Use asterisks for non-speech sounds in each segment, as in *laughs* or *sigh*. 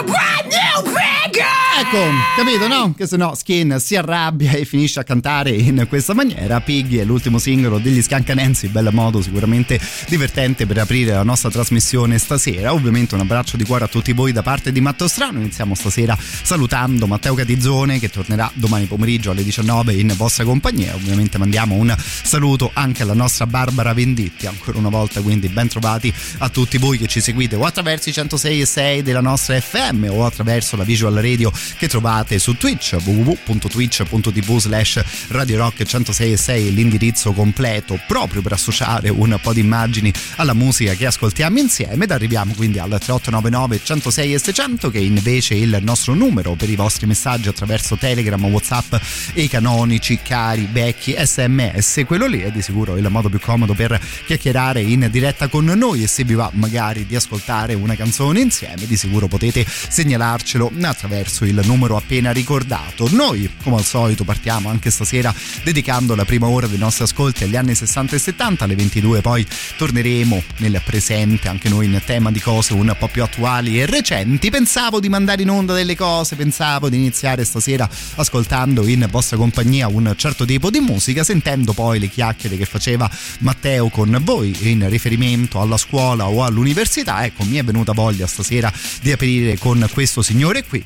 A brand new bigger! Ecco, capito no? Che se no Skin si arrabbia e finisce a cantare in questa maniera. Piggy è l'ultimo singolo degli Scancanensi, bel modo sicuramente divertente per aprire la nostra trasmissione stasera. Ovviamente un abbraccio di cuore a tutti voi da parte di Matteo Strano. Iniziamo stasera salutando Matteo Catizzone che tornerà domani pomeriggio alle 19 in vostra compagnia. Ovviamente mandiamo un saluto anche alla nostra Barbara Venditti, ancora una volta quindi ben trovati a tutti voi che ci seguite o attraverso i 106 e 6 della nostra FM o attraverso la visual radio che trovate su Twitch www.twitch.tv slash Radio Rock 106 e 6 l'indirizzo completo proprio per associare un po' di immagini alla musica che ascoltiamo insieme. Ed arriviamo quindi al 3899 106 e 600 che è invece il nostro numero per i vostri messaggi attraverso Telegram, Whatsapp e i canonici cari vecchi sms quello lì è di sicuro il modo più comodo per chiacchierare in diretta con noi e se vi va magari di ascoltare una canzone insieme di sicuro potete segnalarcelo attraverso il numero appena ricordato. Noi, come al solito, partiamo anche stasera dedicando la prima ora dei nostri ascolti agli anni 60 e 70, alle 22 poi torneremo nel presente, anche noi in tema di cose un po' più attuali e recenti. Pensavo di mandare in onda delle cose, pensavo di iniziare stasera ascoltando in vostra compagnia un certo tipo di musica, sentendo poi le chiacchiere che faceva Matteo con voi in riferimento alla scuola o all'università. Ecco, mi è venuta voglia stasera di aprire con questo signore qui.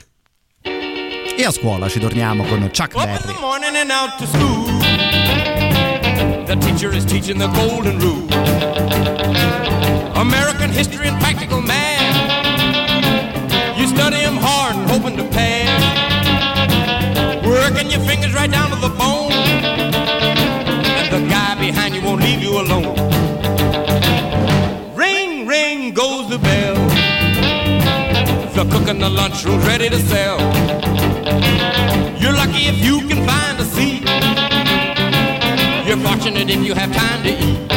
E a scuola ci torniamo con Chuck Up in Berry. the morning and out to school. The teacher is teaching the golden rule. American history and practical math. You study 'em hard and hoping to pass. Working your fingers right down to the bone. And the guy behind you won't leave you alone. In the lunchroom's ready to sell. You're lucky if you can find a seat. You're fortunate if you have time to eat.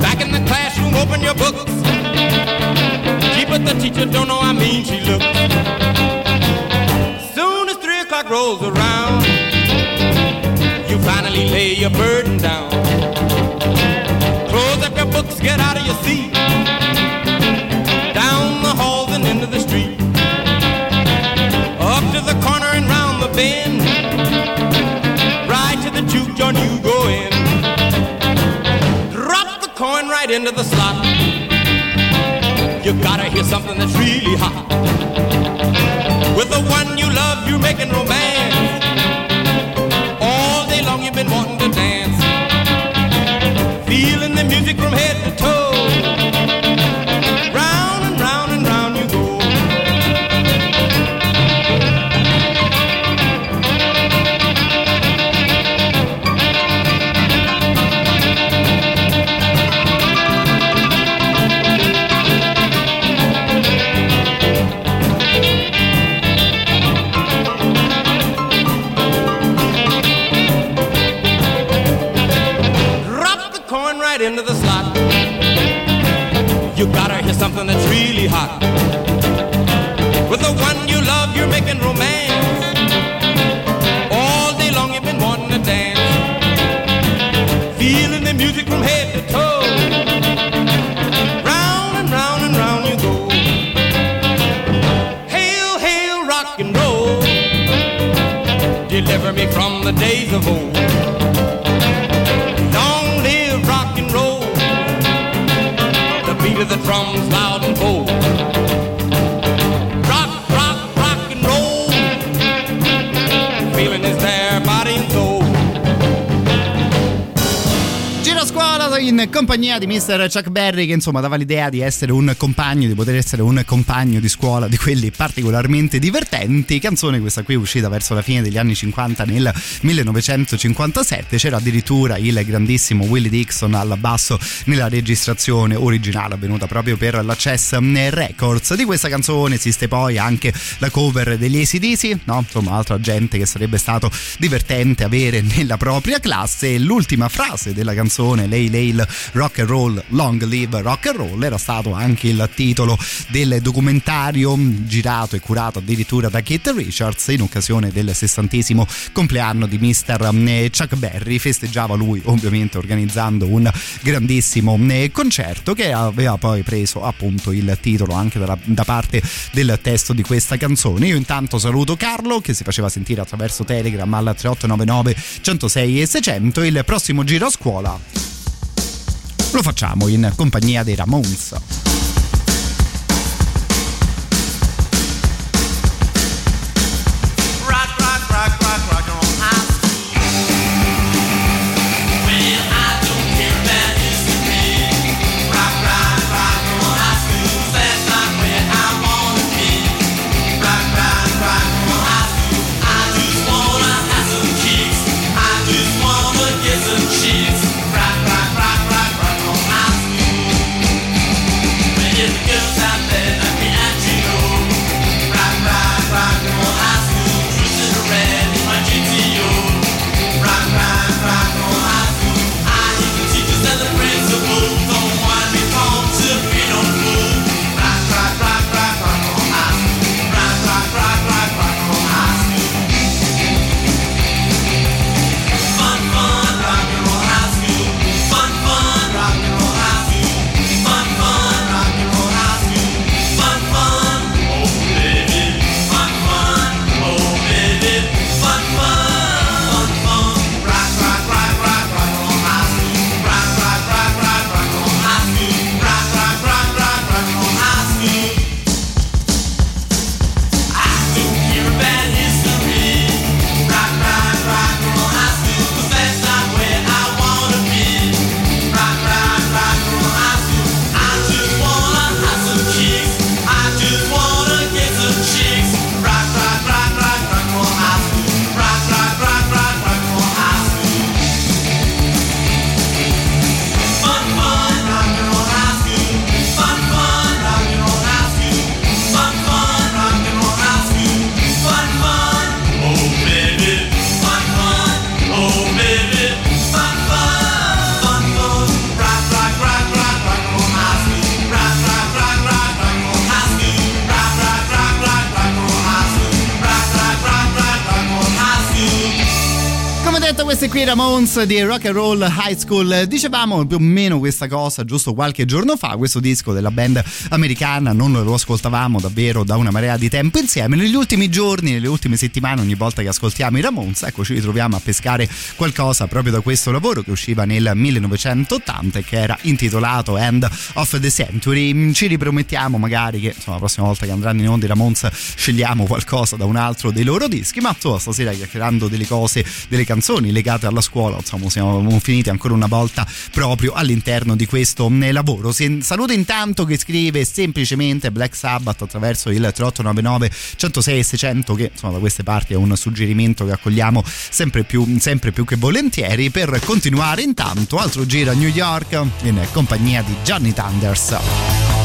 Back in the classroom, open your books. Gee, but the teacher don't know how mean she looks. Soon as three o'clock rolls around, you finally lay your burden down. Close up your books, get out of your seat. Bend. Right to the juke joint you go in. Drop the coin right into the slot. You gotta hear something that's really hot. With the one you love, you're making romance. All day long you've been wanting to dance. Feeling the music from head to toe. You gotta hear something that's really hot. With the one you love, you're making romance. All day long you've been wanting to dance. Feeling the music from head to toe. Round and round and round you go. Hail, hail, rock and roll. Deliver me from the days of old. The beat in compagnia di Mr. Chuck Berry che insomma dava l'idea di essere un compagno, di poter essere un compagno di scuola di quelli particolarmente divertenti. Canzone questa qui uscita verso la fine degli anni 50 nel 1957. C'era addirittura il grandissimo Willie Dixon al basso nella registrazione originale avvenuta proprio per la Chess Records. Di questa canzone esiste poi anche la cover degli ACDC, no? Insomma, altra gente che sarebbe stato divertente avere nella propria classe. L'ultima frase della canzone Lei Lei il rock and roll long live rock and roll era stato anche il titolo del documentario girato e curato addirittura da Kate Richards in occasione del sessantesimo compleanno di Mr. Eh, Chuck Berry. Festeggiava lui ovviamente organizzando un grandissimo eh, concerto che aveva poi preso appunto il titolo anche dalla, da parte del testo di questa canzone. Io intanto saluto Carlo che si faceva sentire attraverso Telegram al 3899 106 e 600 il prossimo giro a scuola lo facciamo in compagnia dei Ramones Ramones di Rock and Roll High School. Dicevamo più o meno questa cosa giusto qualche giorno fa. Questo disco della band americana non lo ascoltavamo davvero da una marea di tempo insieme. Negli ultimi giorni, nelle ultime settimane, ogni volta che ascoltiamo i Ramones, ecco, ci ritroviamo a pescare qualcosa proprio da questo lavoro che usciva nel 1980 e che era intitolato End of the Century. Ci ripromettiamo magari che insomma, la prossima volta che andranno in onda i Ramones scegliamo qualcosa da un altro dei loro dischi. Ma insomma, stasera chiacchierando delle cose, delle canzoni legate alla scuola, insomma siamo finiti ancora una volta proprio all'interno di questo mm, lavoro. Saluto intanto che scrive semplicemente Black Sabbath attraverso il 3899 106 600 che insomma da queste parti è un suggerimento che accogliamo sempre più, sempre più che volentieri per continuare intanto altro giro a New York in compagnia di Johnny Thunders.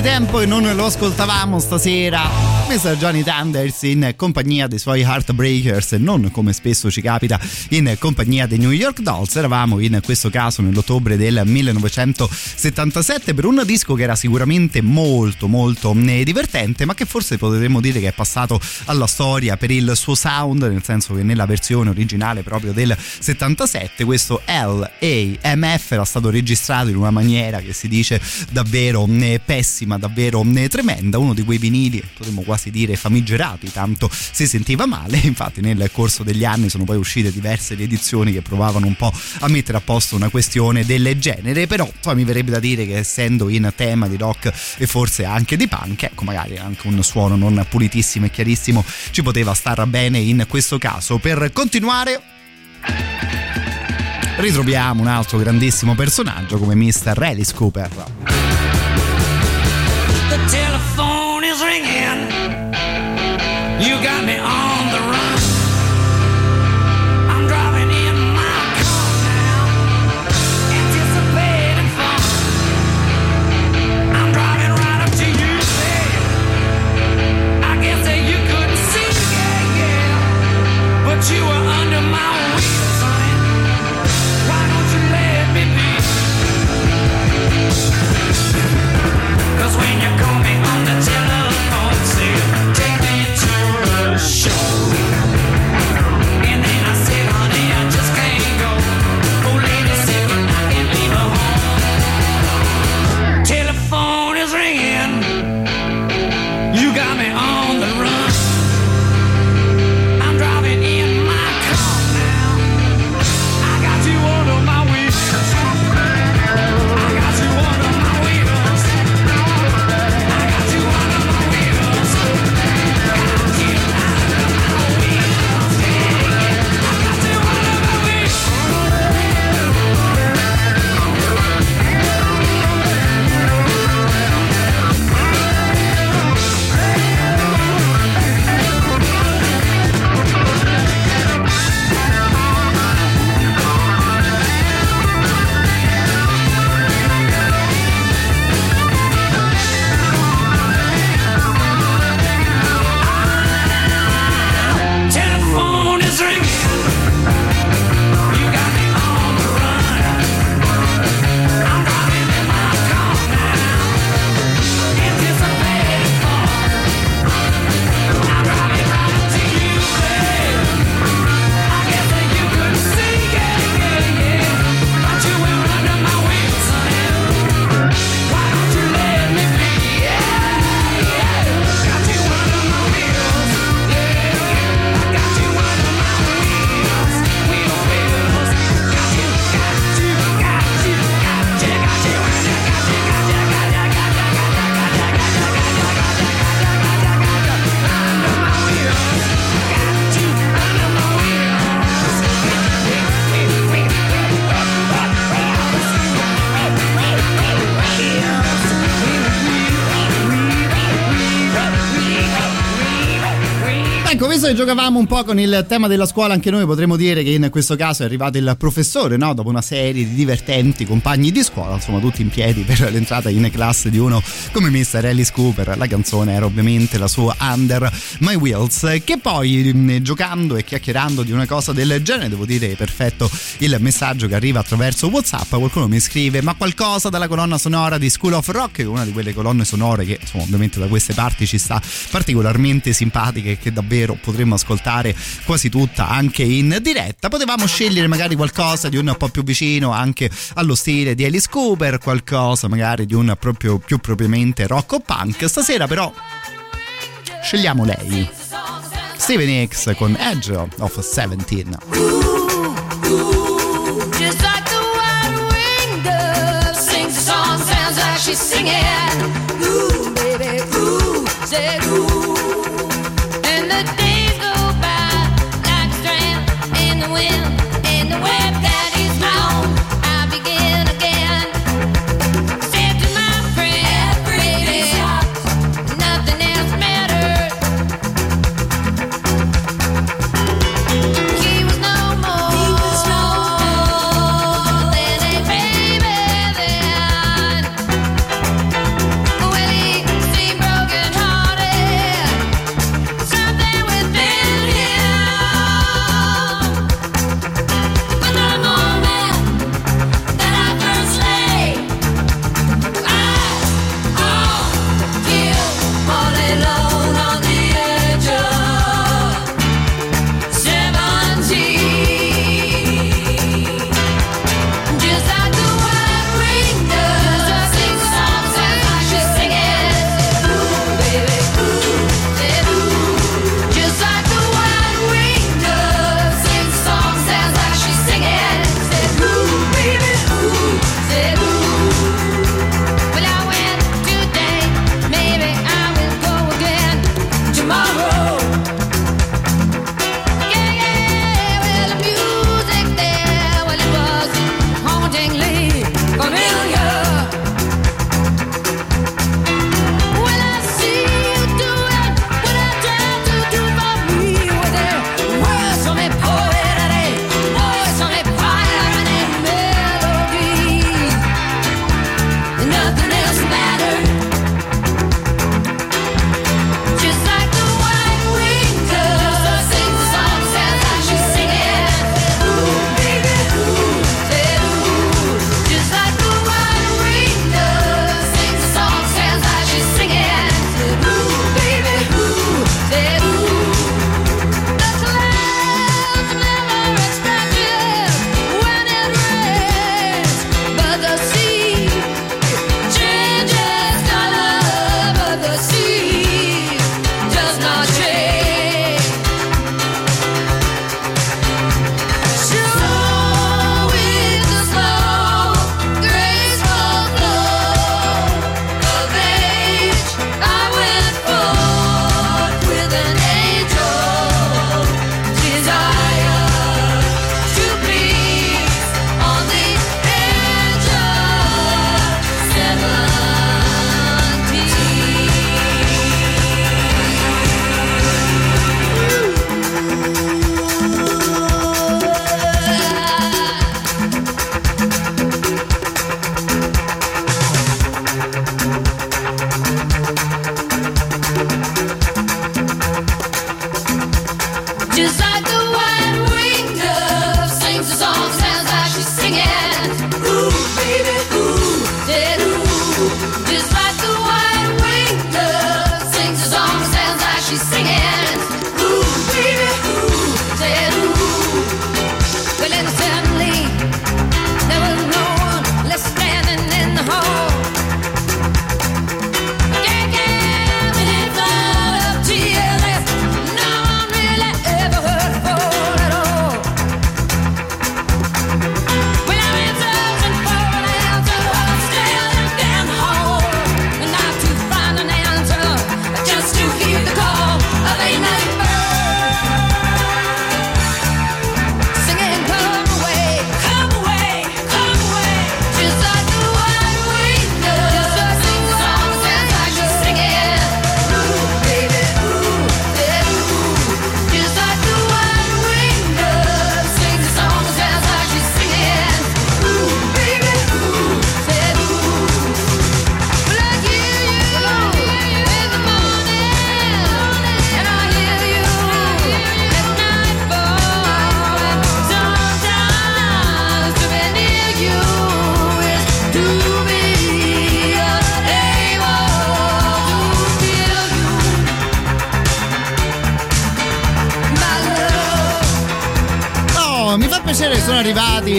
Di tempo e non lo ascoltavamo stasera. Mr. Johnny Thunders in compagnia dei suoi Heartbreakers non come spesso ci capita in compagnia dei New York Dolls. Eravamo in questo caso nell'ottobre del 1977 per un disco che era sicuramente molto molto eh, divertente ma che forse potremmo dire che è passato alla storia per il suo sound nel senso che nella versione originale proprio del 77 questo LAMF era stato registrato in una maniera che si dice davvero eh, pessima, davvero eh, tremenda, uno di quei vinili potremmo quasi quasi dire famigerati, tanto si sentiva male. *laughs* Infatti nel corso degli anni sono poi uscite diverse edizioni che provavano un po' a mettere a posto una questione del genere, però poi mi verrebbe da dire che essendo in tema di rock e forse anche di punk, ecco magari anche un suono non pulitissimo e chiarissimo ci poteva star bene in questo caso. Per continuare ritroviamo un altro grandissimo personaggio come Mr. Alice Cooper. Che giocavamo un po' con il tema della scuola, anche noi potremmo dire che in questo caso è arrivato il professore, no? Dopo una serie di divertenti compagni di scuola, insomma, tutti in piedi per l'entrata in classe di uno come Mr. Alice Cooper. La canzone era ovviamente la sua Under My Wheels, che poi mh, giocando e chiacchierando di una cosa del genere, devo dire perfetto il messaggio che arriva attraverso WhatsApp. Qualcuno mi scrive: Ma qualcosa dalla colonna sonora di School of Rock, una di quelle colonne sonore che, insomma, ovviamente da queste parti ci sta particolarmente simpatica e che davvero potremmo ascoltare quasi tutta anche in diretta. Potevamo scegliere magari qualcosa di un po' più vicino anche allo stile di Alice Cooper, qualcosa magari di un proprio più propriamente rock o punk. Stasera però scegliamo lei. Steven Hicks con Edge of 17. just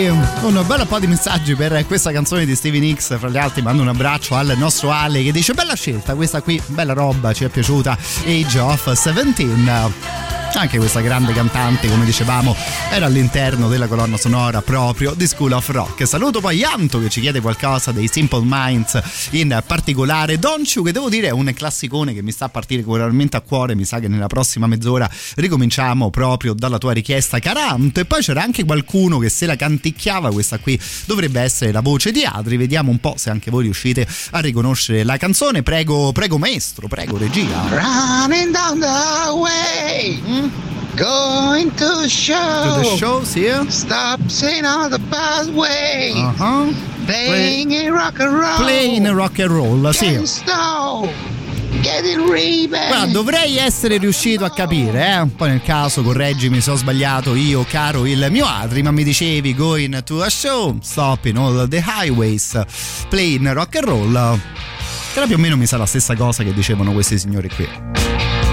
un bel po' di messaggi per questa canzone di Stevie Nicks. Fra gli altri, mando un abbraccio al nostro Ale che dice: Bella scelta, questa qui, bella roba, ci è piaciuta. Age of 17 anche questa grande cantante, come dicevamo, era all'interno della colonna sonora proprio di School of Rock. Saluto poi Anto che ci chiede qualcosa dei Simple Minds, in particolare Don't You, che devo dire è un classicone che mi sta particolarmente a cuore. Mi sa che nella prossima mezz'ora ricominciamo proprio dalla tua richiesta, Caranto. E poi c'era anche qualcuno che se la canticchiava, questa qui dovrebbe essere la voce di Adri. Vediamo un po' se anche voi riuscite a riconoscere la canzone. Prego, prego maestro, prego regia. Running down the highway, going to the show. To the show, sì. Stop saying all the pathway, Uh-huh. playing in rock and roll. Plain rock and roll, sì. Guarda, dovrei essere riuscito a capire, eh? Poi nel caso correggimi se ho sbagliato io, caro il mio Adri, ma mi dicevi going to a show, stopping all the highways, playing rock and roll. Che era più o meno mi sa la stessa cosa che dicevano questi signori qui.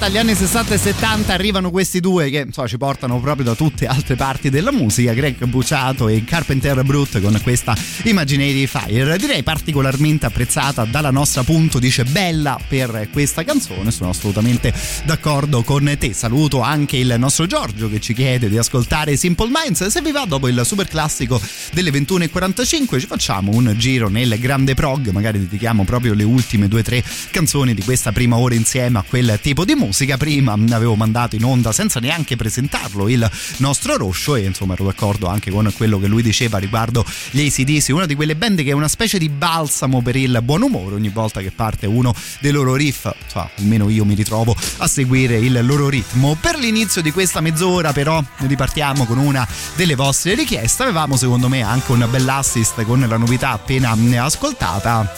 Dedicata agli anni 60 e 70 arrivano questi due che insomma, ci portano proprio da tutte altre parti della musica, Greg Buciato e Carpenter Brut con questa Imaginary Fire. Direi particolarmente apprezzata dalla nostra punto, dice bella per questa canzone, sono assolutamente d'accordo con te. Saluto anche il nostro Giorgio che ci chiede di ascoltare Simple Minds. Se vi va dopo il super classico delle 21.45 ci facciamo un giro nel grande prog, magari dedichiamo proprio le ultime due o tre canzoni di questa prima ora insieme a quel tipo di musica. Prima avevo mandato in onda senza neanche presentarlo il nostro Roscio e insomma ero d'accordo anche con quello che lui diceva riguardo gli ACDC, una di quelle band che è una specie di balsamo per il buon umore ogni volta che parte uno dei loro riff, insomma, almeno io mi ritrovo a seguire il loro ritmo. Per l'inizio di questa mezz'ora però ripartiamo con una delle vostre richieste, avevamo secondo me anche un bell'assist con la novità appena ascoltata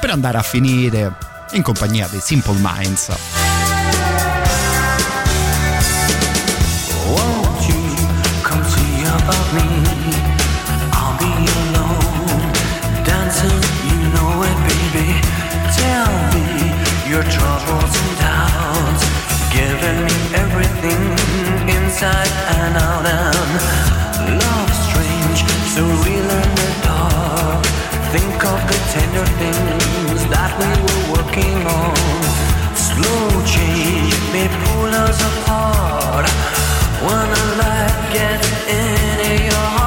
per andare a finire in compagnia dei Simple Minds. Tender things that we were working on. Slow change may pull us apart. When a light gets into your heart,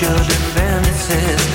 should have been,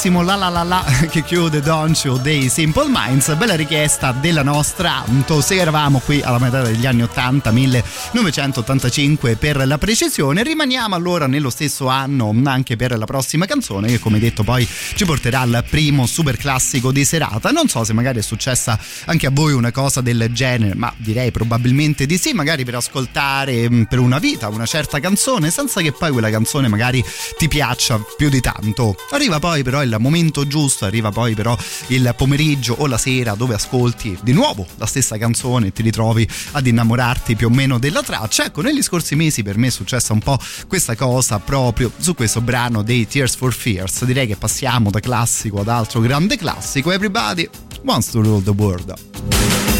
bellissimo la la la la *laughs* che chiude Don't You dei Simple Minds, bella richiesta della nostra se eravamo qui alla metà degli anni 80, 1985 per la precisione, rimaniamo allora nello stesso anno anche per la prossima canzone che come detto poi ci porterà al primo super classico di serata, non so se magari è successa anche a voi una cosa del genere, ma direi probabilmente di sì, magari per ascoltare mm, per una vita una certa canzone senza che poi quella canzone magari ti piaccia più di tanto. Arriva poi però il momento giusto, arriva poi però il pomeriggio o la sera dove ascolti di nuovo la stessa canzone e ti ritrovi ad innamorarti più o meno della traccia. Ecco, negli scorsi mesi per me è successa un po' questa cosa proprio su questo brano dei Tears for Fears. Direi che passiamo da classico ad altro grande classico. Everybody wants to rule the world.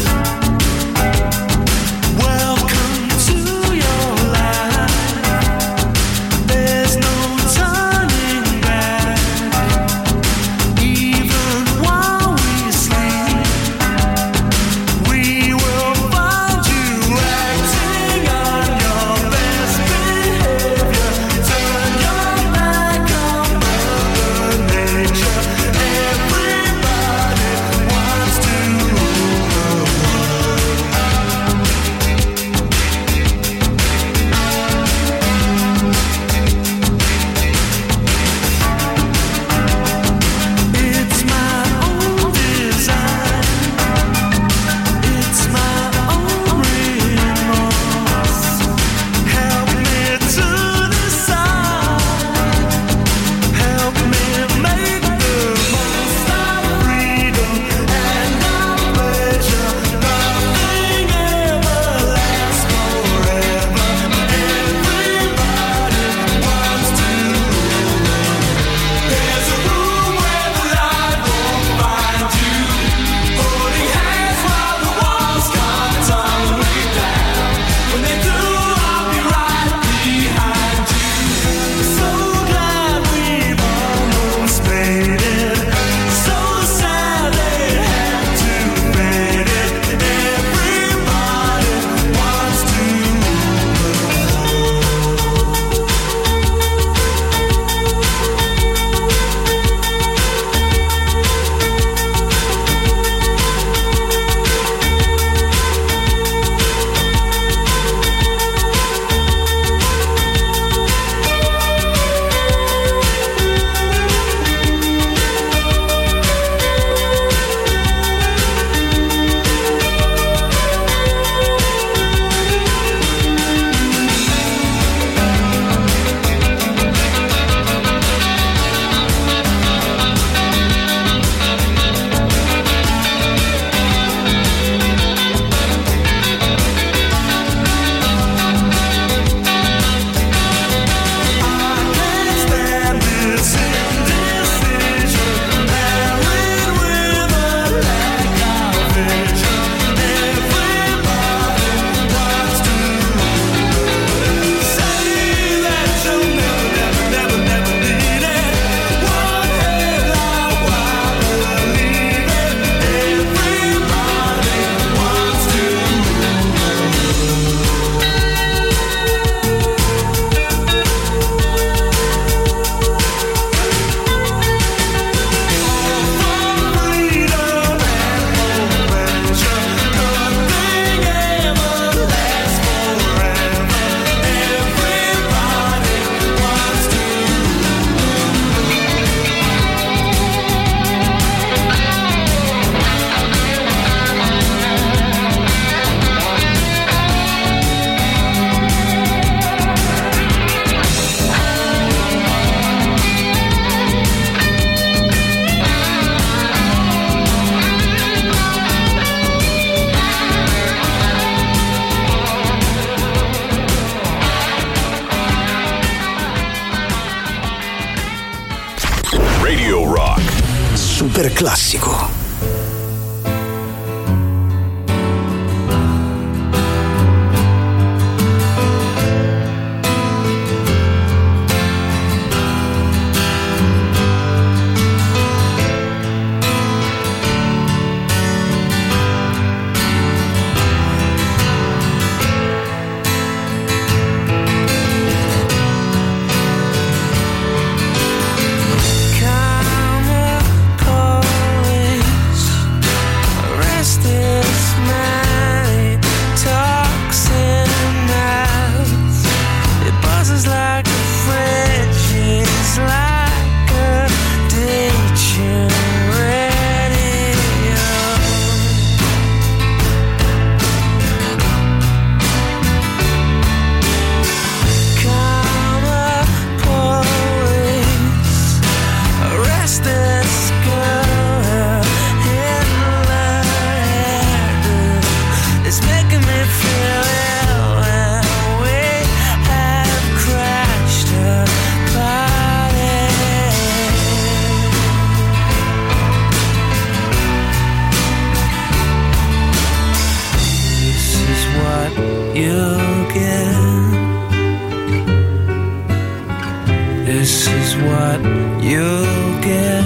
This is what you'll get.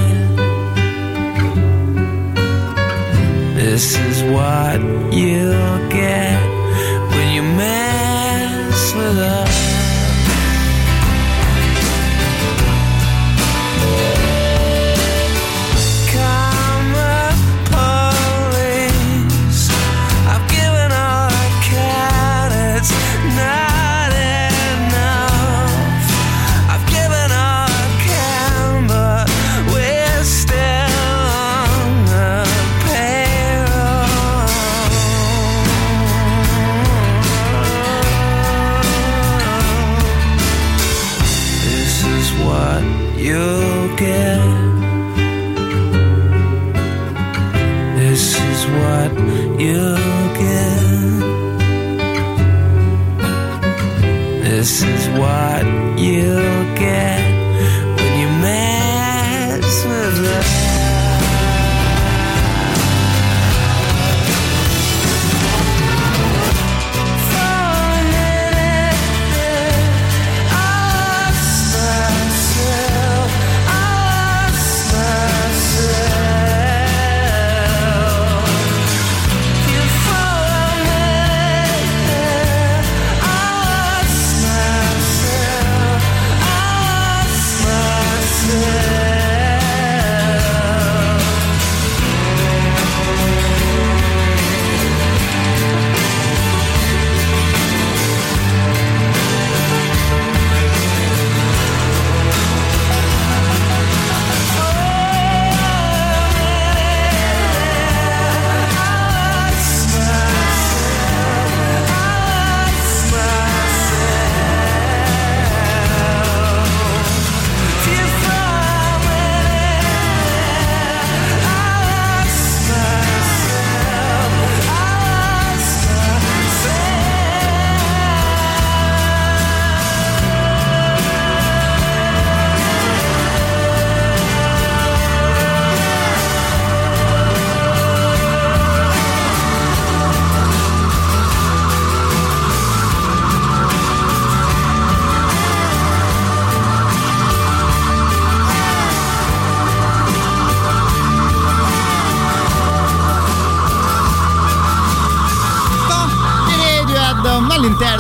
This is what you'll get when you mess with us.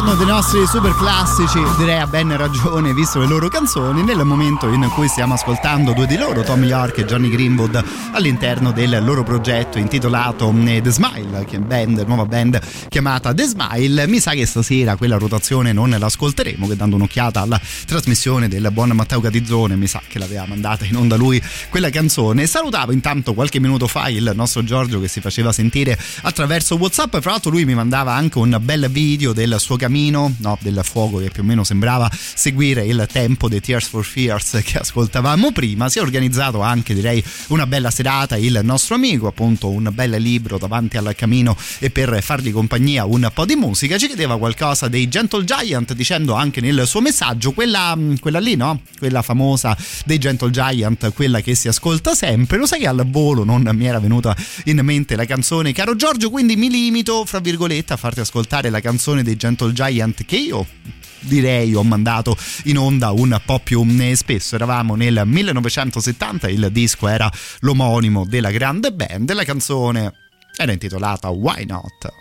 All'interno dei nostri super classici. Direi a ben ragione visto le loro canzoni. Nel momento in cui stiamo ascoltando due di loro Tom York e Johnny Greenwood all'interno del loro progetto intitolato eh, The Smile che band, nuova band chiamata The Smile. Mi sa che stasera quella rotazione non l'ascolteremo che dando un'occhiata alla trasmissione del buon Matteo Catizzone mi sa che l'aveva mandata in onda lui quella canzone. Salutavo intanto qualche minuto fa il nostro Giorgio che si faceva sentire attraverso Whatsapp. Fra l'altro lui mi mandava anche un bel video del suo camino no, del fuoco che più o meno sembrava seguire il tempo dei Tears for Fears che ascoltavamo prima si è organizzato anche direi una bella serata il nostro amico appunto un bel libro davanti al camino e per fargli compagnia un po' di musica. Ci chiedeva qualcosa dei Gentle Giant dicendo anche nel suo messaggio quella, quella lì no? Quella famosa dei Gentle Giant quella che si ascolta sempre. Lo sai che al volo non mi era venuta in mente la canzone caro Giorgio? Quindi mi limito fra virgolette a farti ascoltare la canzone dei Gentle Giant che io direi ho mandato in onda un po' più eh, spesso. Eravamo nel 1970 il disco era l'omonimo della grande band. La canzone era intitolata Why Not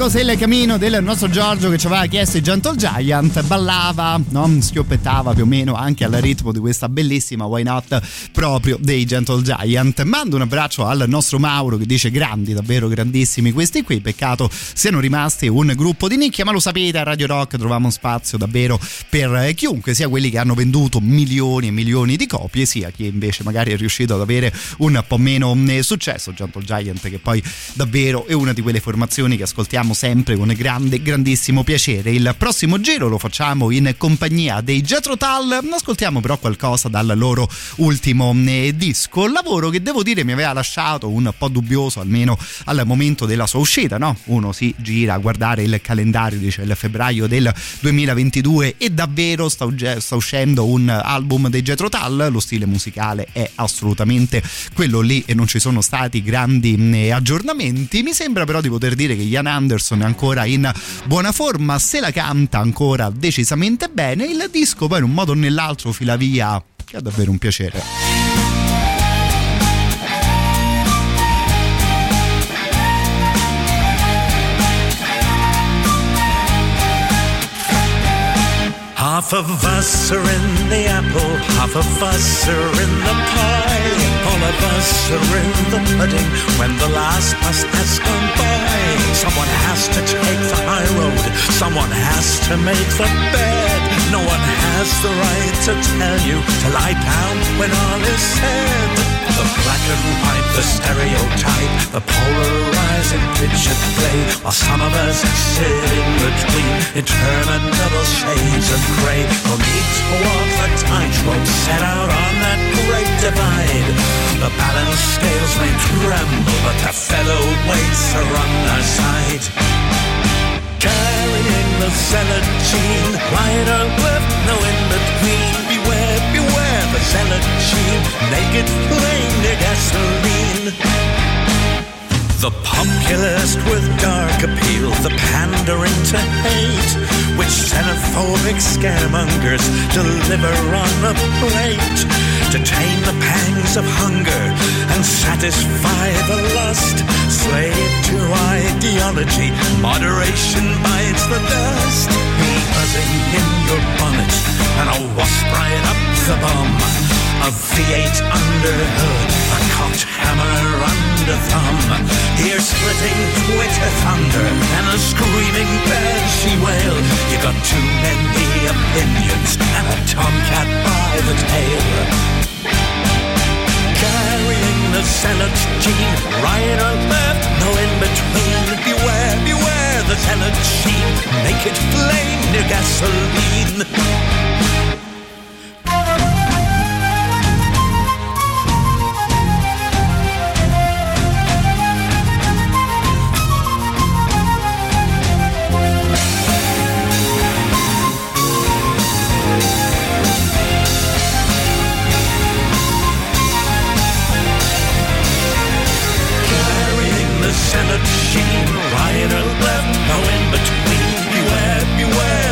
fuoco, se il camino del nostro Giorgio che ci aveva chiesto i Gentle Giant ballava, no? schioppettava più o meno anche al ritmo di questa bellissima Why Not proprio dei Gentle Giant. Mando un abbraccio al nostro Mauro che dice grandi, davvero grandissimi questi qui, peccato siano rimasti un gruppo di nicchia, ma lo sapete a Radio Rock troviamo spazio davvero per chiunque, sia quelli che hanno venduto milioni e milioni di copie, sia chi invece magari è riuscito ad avere un po' meno eh, successo. Gentle Giant che poi davvero è una di quelle formazioni che ascoltiamo sempre con grande, grandissimo piacere. Il prossimo giro lo facciamo in compagnia dei Jetro Tull, ascoltiamo però qualcosa dal loro ultimo eh, disco, lavoro che devo dire mi aveva lasciato un po' dubbioso almeno al momento della sua uscita, no? Uno si gira a guardare il calendario, dice il febbraio del 2022 e davvero sta, sta uscendo un album dei Jetro Tull, lo stile musicale è assolutamente quello lì e non ci sono stati grandi eh, aggiornamenti. Mi sembra però di poter dire che Ian Anderson è ancora in buona forma, se la canta ancora decisamente bene, il disco poi in un modo o nell'altro fila via, che è davvero un piacere. Half of us are in the apple, half of us are in the pie. All of us are in the pudding when the last bus has gone by. Someone has to take the high road, someone has to make the bed. No one has the right to tell you to lie down when all is said. The black and white, the stereotype, the polarizing picture play, while some of us sit in between interminable shades of grey. No need to walk the tightrope set out on that great divide. The balance scales may tremble, but the featherweights are on our side. Carrying the zealot gene, right or left, no in between. Beware the zealot gene, naked flame near gasoline. The populist with dark appeal, the pandering to hate, which xenophobic scaremongers deliver on a plate to tame the pangs of hunger and satisfy the lust. Slave to ideology, moderation bites the dust. Buzzing in your bonnet and a wasp right up the bum. A V8 under hood, a cocked hammer under thumb. Ear splitting Twitter thunder and a screaming bed she wail. You got too many opinions and a tomcat by the tail. Carrying the zealot's gene, right or left, no in between. Beware, beware the zealot sheen, make it flame near gasoline.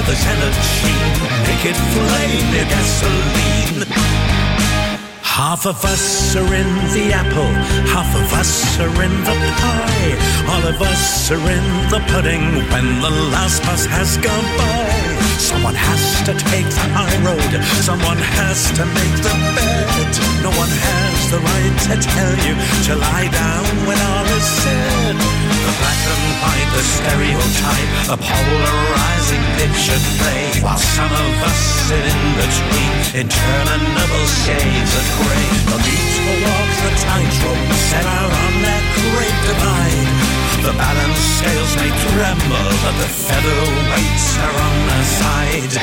Beware the Senate make it flame near gasoline. Half of us are in the apple, half of us are in the pie. All of us are in the pudding when the last bus has gone by. Someone has to take the high road, someone has to make the bed. No one has the right to tell you to lie down when all is said. The and white, the stereotype, a polarizing picture play. While some of us sit in between interminable shades of grey. No need to walk the tightrope set out on that great divide. The balance scales may tremble, but the featherweights are on our side.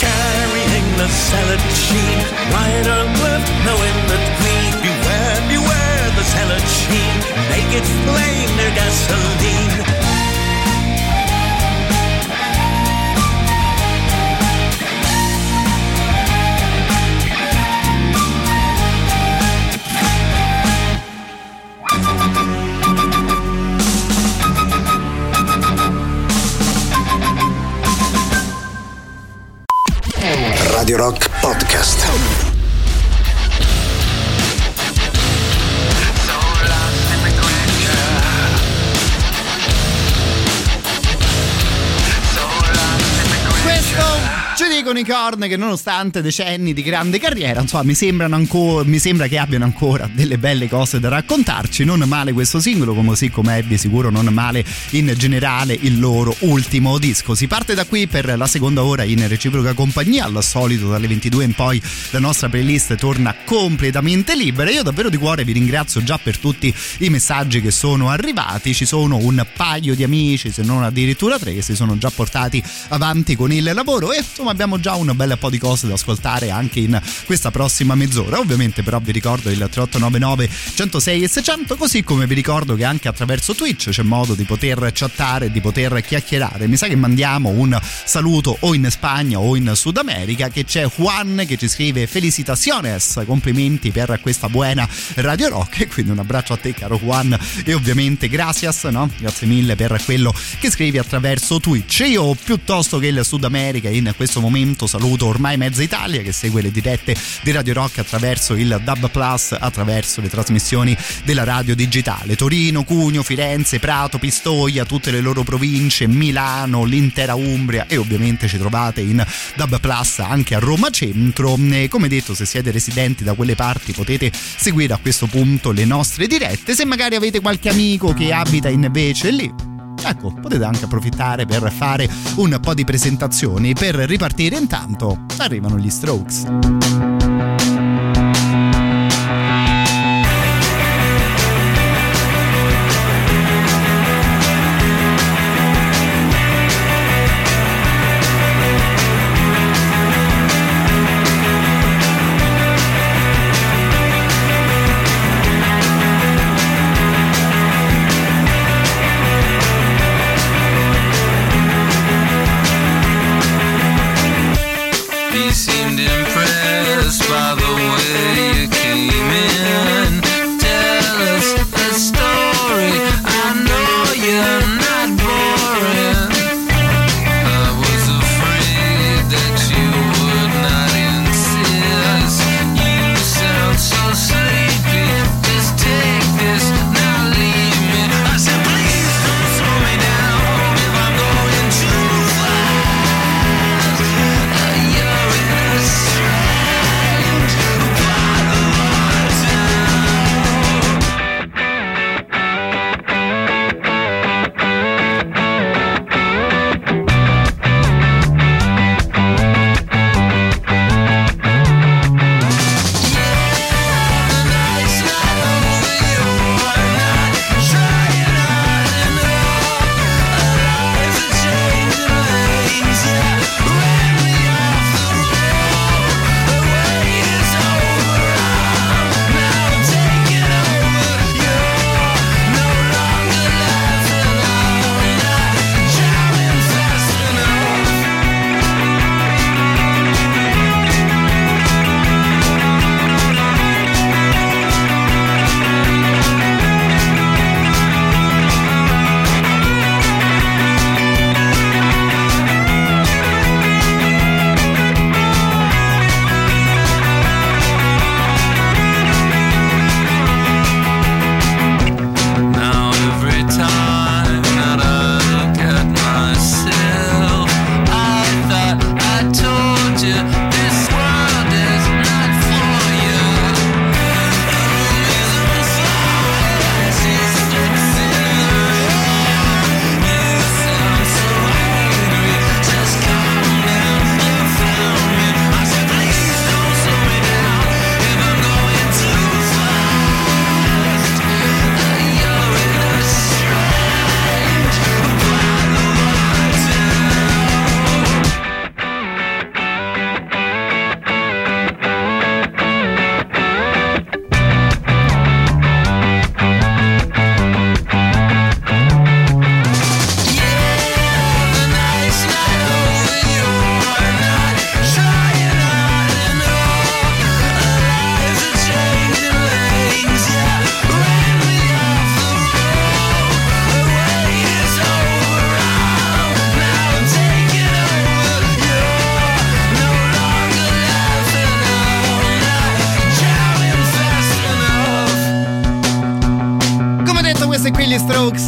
Carrying the salad sheen, right or left, no in between the flame their gasoline. Radio Rock Podcast. Dicono i corn che nonostante decenni di grande carriera, insomma, mi ancora mi sembra che abbiano ancora delle belle cose da raccontarci. Non male questo singolo, così come è di sicuro non male in generale il loro ultimo disco. Si parte da qui per la seconda ora in reciproca compagnia, al solito dalle 22 in poi la nostra playlist torna completamente libera. Io davvero di cuore vi ringrazio già per tutti i messaggi che sono arrivati. Ci sono un paio di amici, se non addirittura tre, che si sono già portati avanti con il lavoro e insomma abbiamo già un bel po' di cose da ascoltare anche in questa prossima mezz'ora. Ovviamente però vi ricordo il 3899 106 e 600, così come vi ricordo che anche attraverso Twitch c'è modo di poter chattare, di poter chiacchierare. Mi sa che mandiamo un saluto o in Spagna o in Sud America che c'è Juan che ci scrive felicitaciones, complimenti per questa buona Radio Rock e *laughs* quindi un abbraccio a te caro Juan e ovviamente gracias, no? Grazie mille per quello che scrivi attraverso Twitch. Io piuttosto che il Sud America in questo questo momento saluto ormai mezza Italia che segue le dirette di Radio Rock attraverso il Dub Plus, attraverso le trasmissioni della radio digitale. Torino, Cugno, Firenze, Prato, Pistoia, tutte le loro province, Milano, l'intera Umbria e ovviamente ci trovate in Dub Plus anche a Roma Centro. E come detto, se siete residenti da quelle parti potete seguire a questo punto le nostre dirette. Se magari avete qualche amico che abita invece lì, Ecco, potete anche approfittare per fare un po' di presentazioni. Per ripartire intanto arrivano gli Strokes.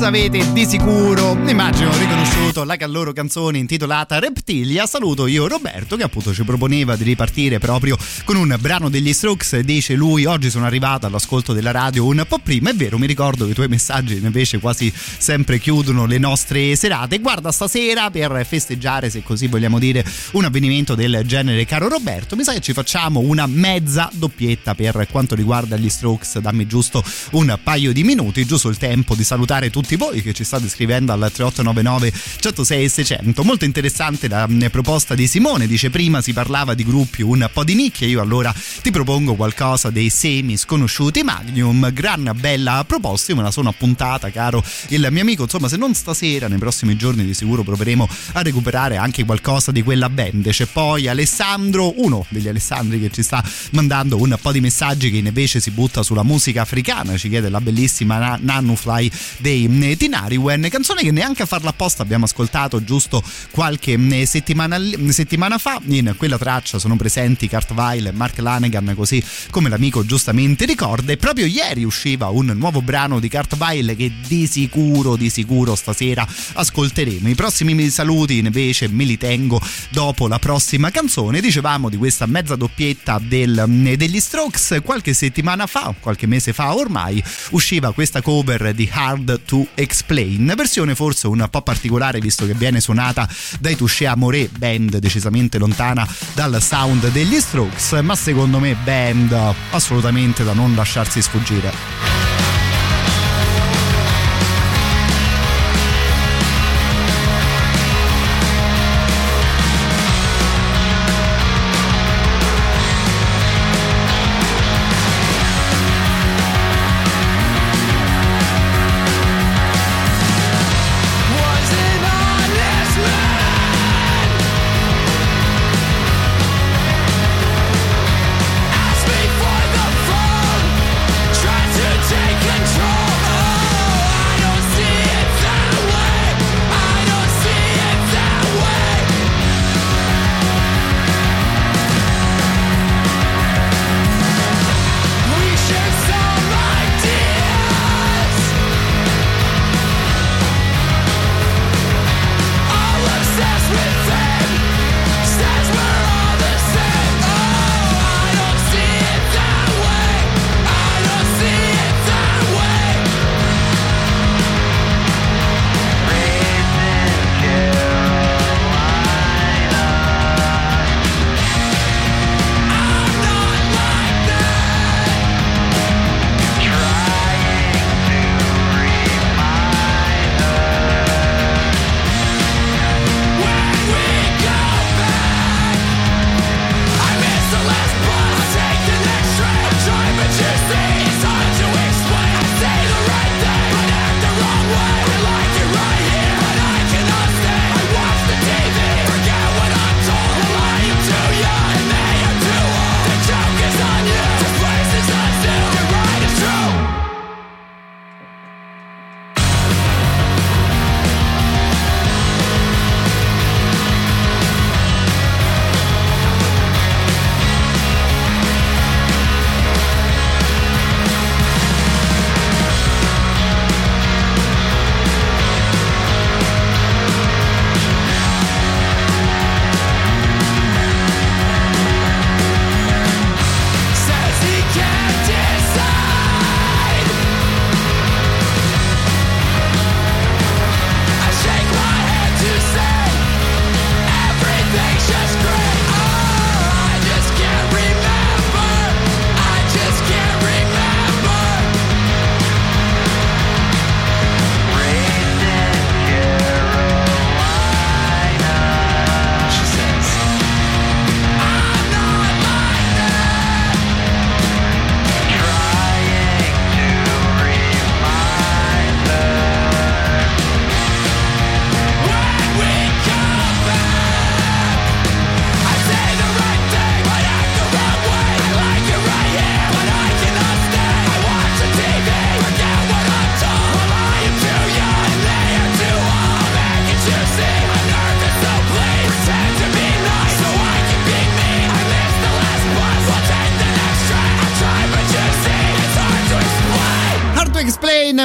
Avete di sicuro, immagino, riconosciuto la loro canzone intitolata Reptilia. Saluto io Roberto che appunto ci proponeva di ripartire proprio con un brano degli Strokes. Dice lui, oggi sono arrivato all'ascolto della radio un po' prima. È vero, mi ricordo che i tuoi messaggi invece quasi sempre chiudono le nostre serate. Guarda, stasera per festeggiare, se così vogliamo dire, un avvenimento del genere, caro Roberto, mi sa che ci facciamo una mezza doppietta per quanto riguarda gli Strokes. Dammi giusto un paio di minuti, giusto il tempo di salutare tutti voi che ci state scrivendo al 3899 106 600. Molto interessante la proposta di Simone, dice prima si parlava di gruppi un po' di nicchia, io allora ti propongo qualcosa dei semi sconosciuti Magnum, gran bella proposta, io me la sono appuntata caro il mio amico, insomma se non stasera, nei prossimi giorni di sicuro proveremo a recuperare anche qualcosa di quella band. C'è poi Alessandro, uno degli Alessandri che ci sta mandando un po' di messaggi che invece si butta sulla musica africana, ci chiede la bellissima Na- Nanu Fly dei dei eh, Tinariwen, canzone che neanche a farla apposta abbiamo ascoltato giusto qualche eh, settimana, settimana fa. In quella traccia sono presenti Kurt Weill e Mark Lanegan, così come l'amico giustamente ricorda. E proprio ieri usciva un nuovo brano di Kurt Weill che di sicuro, di sicuro stasera ascolteremo. I prossimi saluti invece me li tengo dopo la prossima canzone. Dicevamo di questa mezza doppietta del, degli Strokes qualche settimana fa, qualche mese fa ormai, usciva questa cover di Hard to Explain, versione forse un po' particolare visto che viene suonata dai Touché Amore, band decisamente lontana dal sound degli Strokes, ma secondo me band assolutamente da non lasciarsi sfuggire.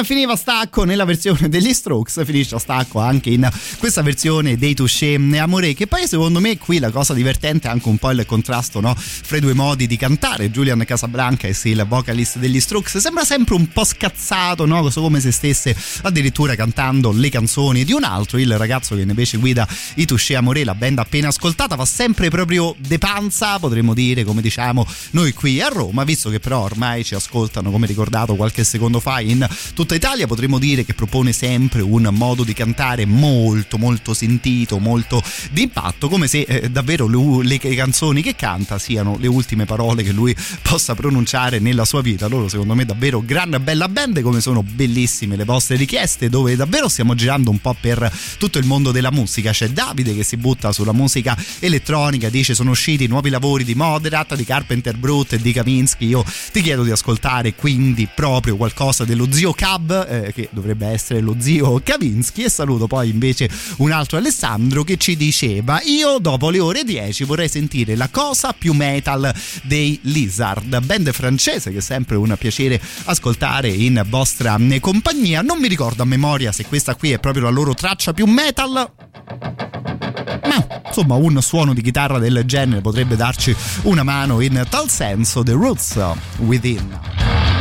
Explain finiva stacco nella versione degli Strokes, finisce a stacco anche in questa versione dei Touché Amore, che poi secondo me qui la cosa divertente è anche un po' il contrasto no? fra i due modi di cantare. Julian Casablanca e il vocalist degli Strokes sembra sempre un po' scazzato, no? come se stesse addirittura cantando le canzoni di un altro. Il ragazzo che invece guida i Touché Amore, la band appena ascoltata, fa sempre proprio de panza, potremmo dire, come diciamo noi qui a Roma, visto che però ormai ci ascoltano, come ricordato qualche secondo fa, in tutta Italia, potremmo dire che propone sempre un modo di cantare molto molto sentito, molto d'impatto, come se eh, davvero lui- le canzoni che canta siano le ultime parole che lui possa pronunciare nella sua vita. Loro secondo me davvero gran bella band, come sono bellissime le vostre richieste, dove davvero stiamo girando un po' per tutto il mondo della musica. C'è Davide che si butta sulla musica elettronica, dice sono usciti nuovi lavori di Moderat, di Carpenter Brut e di Kavinsky. Io ti chiedo di ascoltare quindi proprio qualcosa dello zio Cab, eh, che dovrebbe essere lo zio Kavinsky, e saluto poi invece un altro Alessandro che ci diceva: Io dopo le ore 10 vorrei sentire la cosa più metal dei Lizard, band francese che è sempre un piacere ascoltare in vostra eh, compagnia. Non mi ricordo a memoria se questa qui è proprio la loro traccia più metal. Ma insomma, un suono di chitarra del genere potrebbe darci una mano in tal senso. The Roots Within.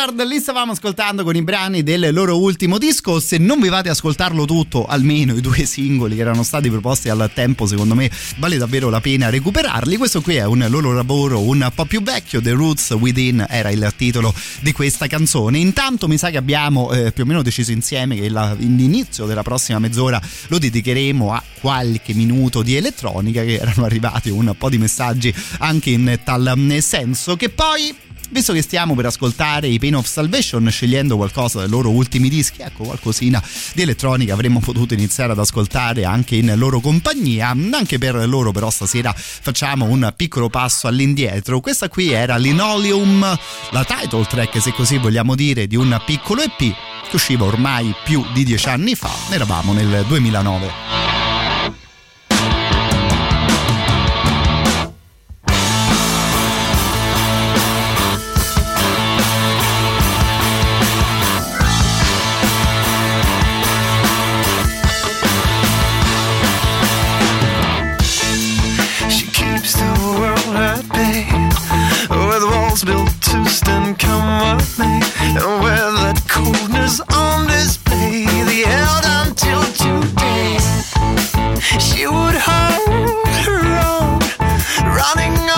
Blizzard li stavamo ascoltando con i brani del loro ultimo disco. Se non vi vate ad ascoltarlo tutto, almeno i due singoli che erano stati proposti al tempo, secondo me vale davvero la pena recuperarli. Questo qui è un loro lavoro un po' più vecchio. The Roots Within era il titolo di questa canzone. Intanto mi sa che abbiamo eh, più o meno deciso insieme che la- l'inizio della prossima mezz'ora lo dedicheremo a qualche minuto di elettronica che erano arrivati un po' di messaggi anche in tal senso che poi Visto che stiamo per ascoltare i Pain of Salvation scegliendo qualcosa dai loro ultimi dischi, ecco qualcosina di elettronica avremmo potuto iniziare ad ascoltare anche in loro compagnia. Anche per loro però stasera facciamo un piccolo passo all'indietro. Questa qui era Linoleum, la title track se così vogliamo dire di un piccolo EP che usciva ormai più di dieci anni fa, eravamo nel 2009. With built to stand come what may And with that coldness on display. The held until today. She would hold her own Running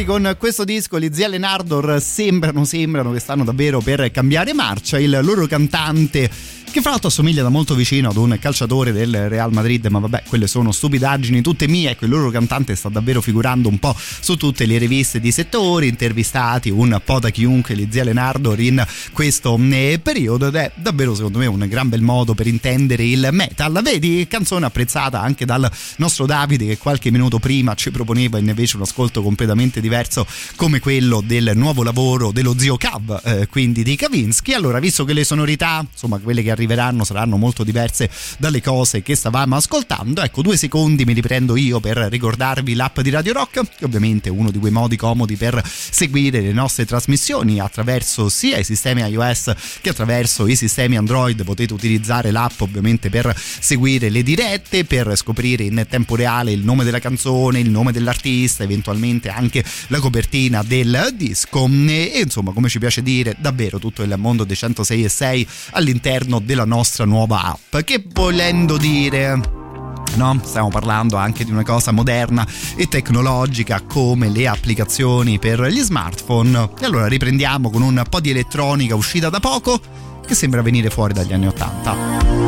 ragazzi con questo disco, gli zia Lenardor, sembrano, sembrano che stanno davvero per cambiare marcia. Il loro cantante che fra l'altro assomiglia da molto vicino ad un calciatore del Real Madrid, ma vabbè, quelle sono stupidaggini tutte mie. Ecco, il loro cantante sta davvero figurando un po' su tutte le riviste di settore, intervistati un po' da chiunque, gli zia Leonardo in questo eh, periodo ed è davvero secondo me un gran bel modo per intendere il metal. Vedi, canzone apprezzata anche dal nostro Davide che qualche minuto prima ci proponeva invece un ascolto completamente diverso come quello del nuovo lavoro dello zio Cav, eh, quindi di Kavinsky. Allora, visto che le sonorità, insomma, quelle che arriveranno saranno molto diverse dalle cose che stavamo ascoltando. Ecco, due secondi mi riprendo io per ricordarvi l'app di Radio Rock, che ovviamente è uno di quei modi comodi per seguire le nostre trasmissioni attraverso sia i sistemi iOS che attraverso i sistemi Android. Potete utilizzare l'app ovviamente per seguire le dirette, per scoprire in tempo reale il nome della canzone, il nome dell'artista, eventualmente anche la copertina del disco e insomma, come ci piace dire, davvero tutto il mondo dei 106 e 6 all'interno della nostra nuova app che volendo dire No? Stiamo parlando anche di una cosa moderna e tecnologica come le applicazioni per gli smartphone. E allora riprendiamo con un po' di elettronica uscita da poco che sembra venire fuori dagli anni 80.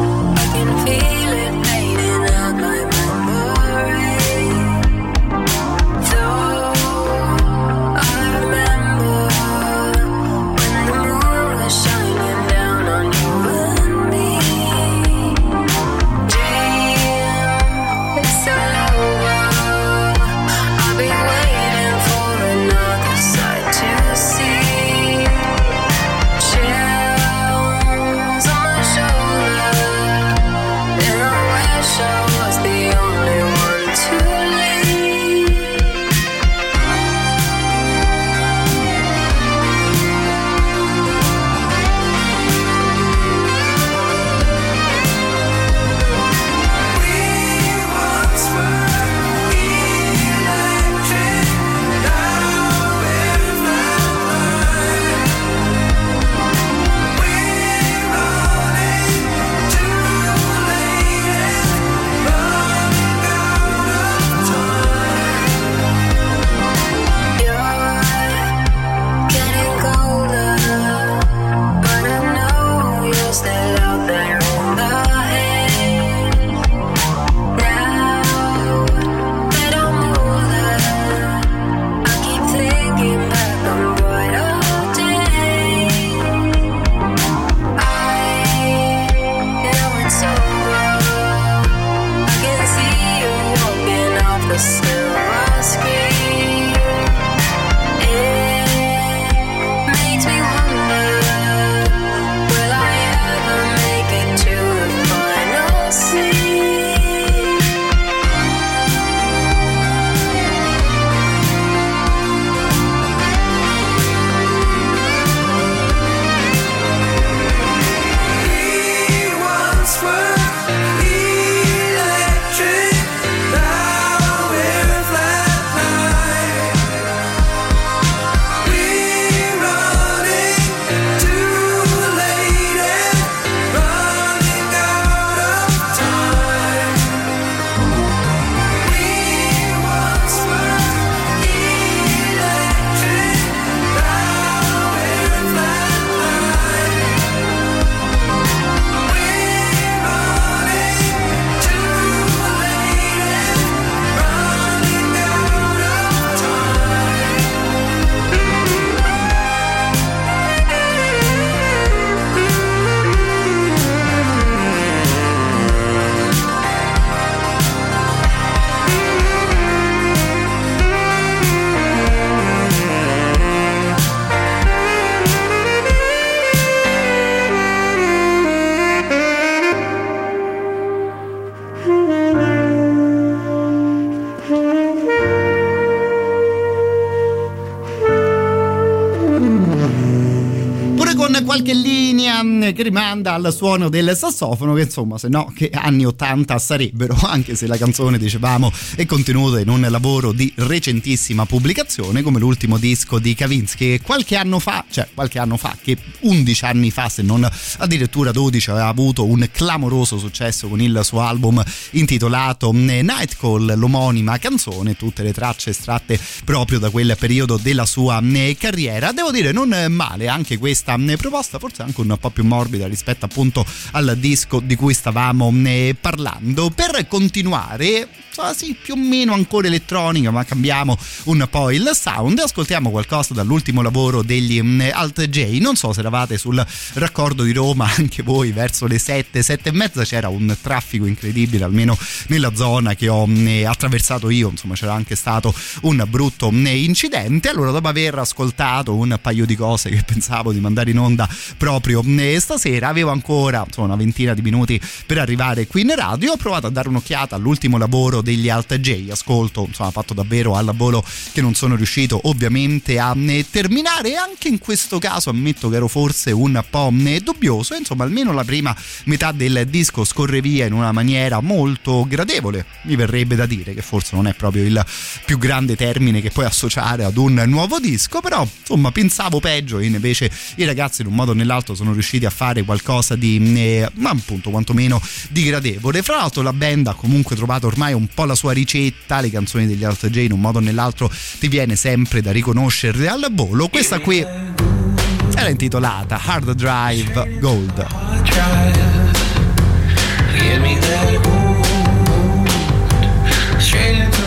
Che rimanda al suono del sassofono che insomma se no che anni 80 sarebbero *laughs* anche se la canzone dicevamo è contenuta in un lavoro di recentissima pubblicazione come l'ultimo disco di Kavinsky che qualche anno fa cioè qualche anno fa che 11 anni fa se non addirittura 12 aveva avuto un clamoroso successo con il suo album intitolato mm, Night Call l'omonima canzone tutte le tracce estratte proprio da quel periodo della sua mm, carriera. Devo dire non male anche questa mm, proposta forse anche un po' più morbida rispetto appunto al disco di cui stavamo parlando. Per continuare sì più o meno ancora elettronica ma cambiamo un po' il sound. Ascoltiamo qualcosa dall'ultimo lavoro degli mm, Alt J. Non so se eravate sul raccordo di Roma *laughs* anche voi verso le 7 7 e mezza c'era un traffico incredibile almeno nella zona che ho mm, attraversato io. Insomma c'era anche stato un brutto mm, incidente. Allora dopo aver ascoltato un paio di cose che pensavo di mandare in onda proprio stasera avevo ancora insomma, una ventina di minuti per arrivare qui in radio. Ho provato a dare un'occhiata all'ultimo lavoro degli Alt J. Ascolto insomma fatto davvero al lavoro che non sono riuscito ovviamente a eh, terminare. Anche in questo caso ammetto che ero forse un po' eh, dubbioso. Insomma almeno la prima metà del disco scorre via in una maniera molto gradevole. Mi verrebbe da dire che forse non è proprio il più grande termine che puoi associare ad un nuovo disco però insomma pensavo peggio. E invece i ragazzi in un modo o nell'altro sono riusciti a fare qualcosa di eh, ma appunto quantomeno di gradevole. Fra l'altro la band ha comunque trovato ormai un po' la sua ricetta le canzoni degli Alt J in un modo o nell'altro ti viene sempre da riconoscerle al volo questa qui era intitolata Hard Drive Gold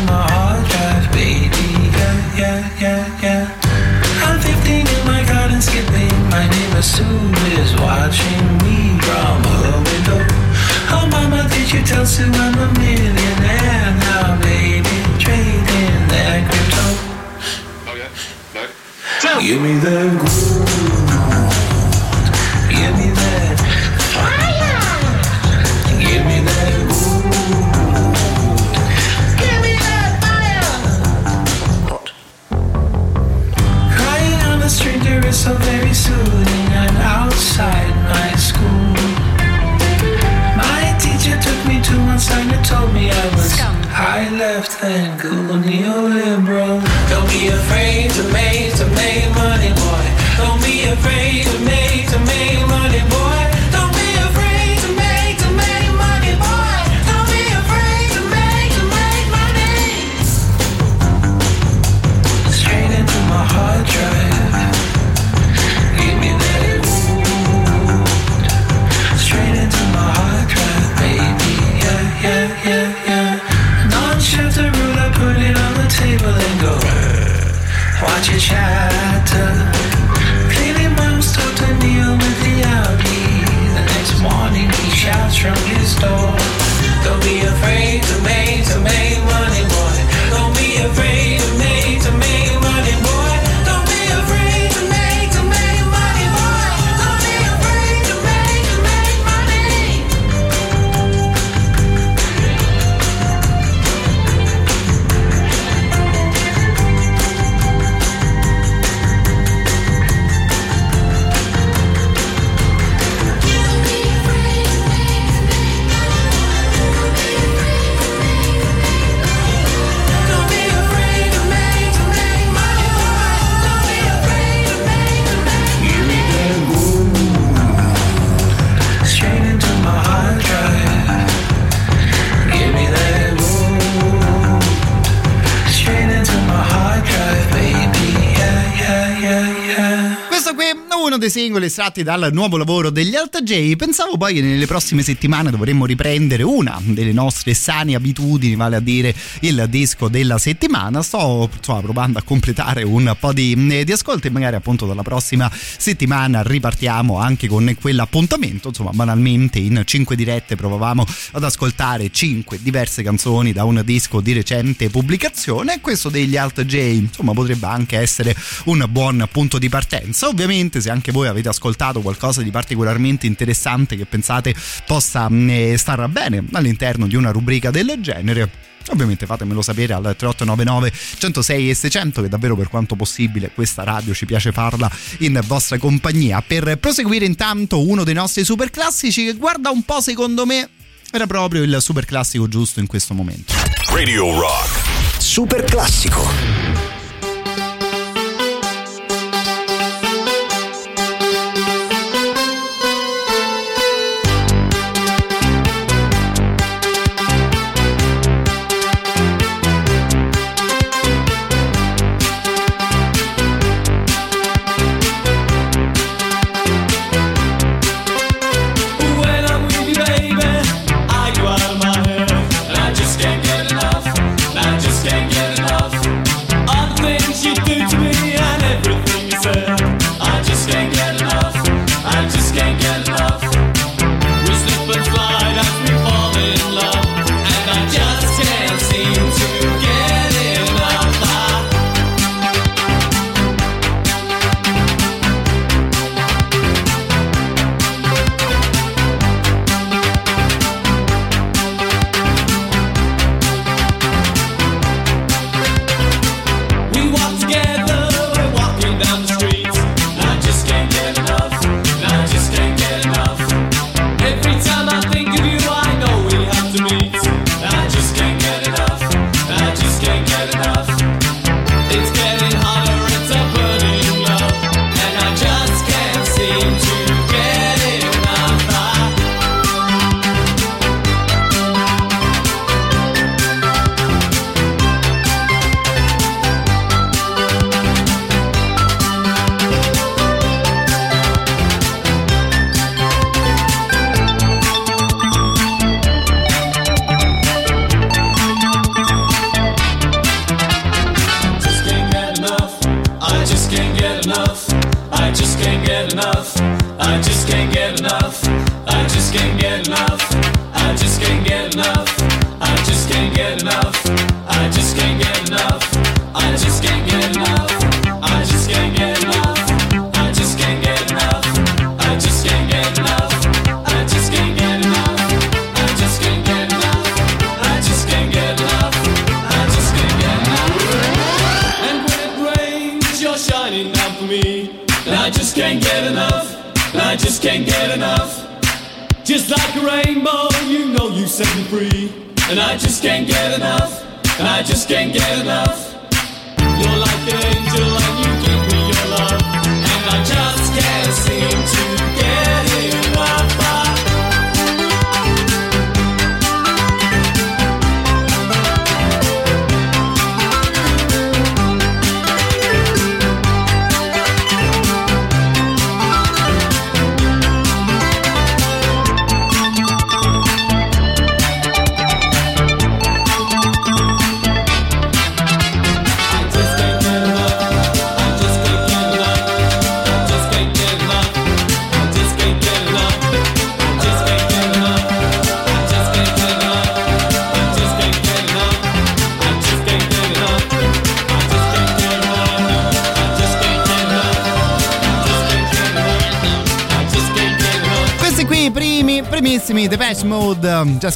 my hard drive, baby. Yeah, yeah, yeah, yeah. I'm 15 in my garden skipping. My neighbor Sue is watching me from window. Oh, mama, did you tell Sue I'm a millionaire now, baby? Trading that crypto. Oh yeah? Give me that groove. Give me that fire. Give me that groove. Give me that fire. Crying on the street, there is so very soothing. I'm outside my me to one side and told me I was high left and cool neoliberal. Don't be afraid to make to make money, boy. Don't be afraid to make to make morning, he shouts from his door. Don't be afraid to make, to make uno dei singoli estratti dal nuovo lavoro degli Alt J. Pensavo poi che nelle prossime settimane dovremmo riprendere una delle nostre sane abitudini, vale a dire il disco della settimana. Sto insomma, provando a completare un po' di, eh, di ascolti e magari appunto dalla prossima settimana ripartiamo anche con quell'appuntamento. Insomma, banalmente in 5 dirette provavamo ad ascoltare 5 diverse canzoni da un disco di recente pubblicazione. Questo degli Alt J, insomma, potrebbe anche essere un buon punto di partenza. Ovviamente, se anche voi avete ascoltato qualcosa di particolarmente interessante che pensate possa mh, stare bene all'interno di una rubrica del genere ovviamente fatemelo sapere al 3899 106 e 600 che davvero per quanto possibile questa radio ci piace farla in vostra compagnia. Per proseguire intanto uno dei nostri super classici che guarda un po' secondo me era proprio il super classico giusto in questo momento. Radio Rock. Super classico.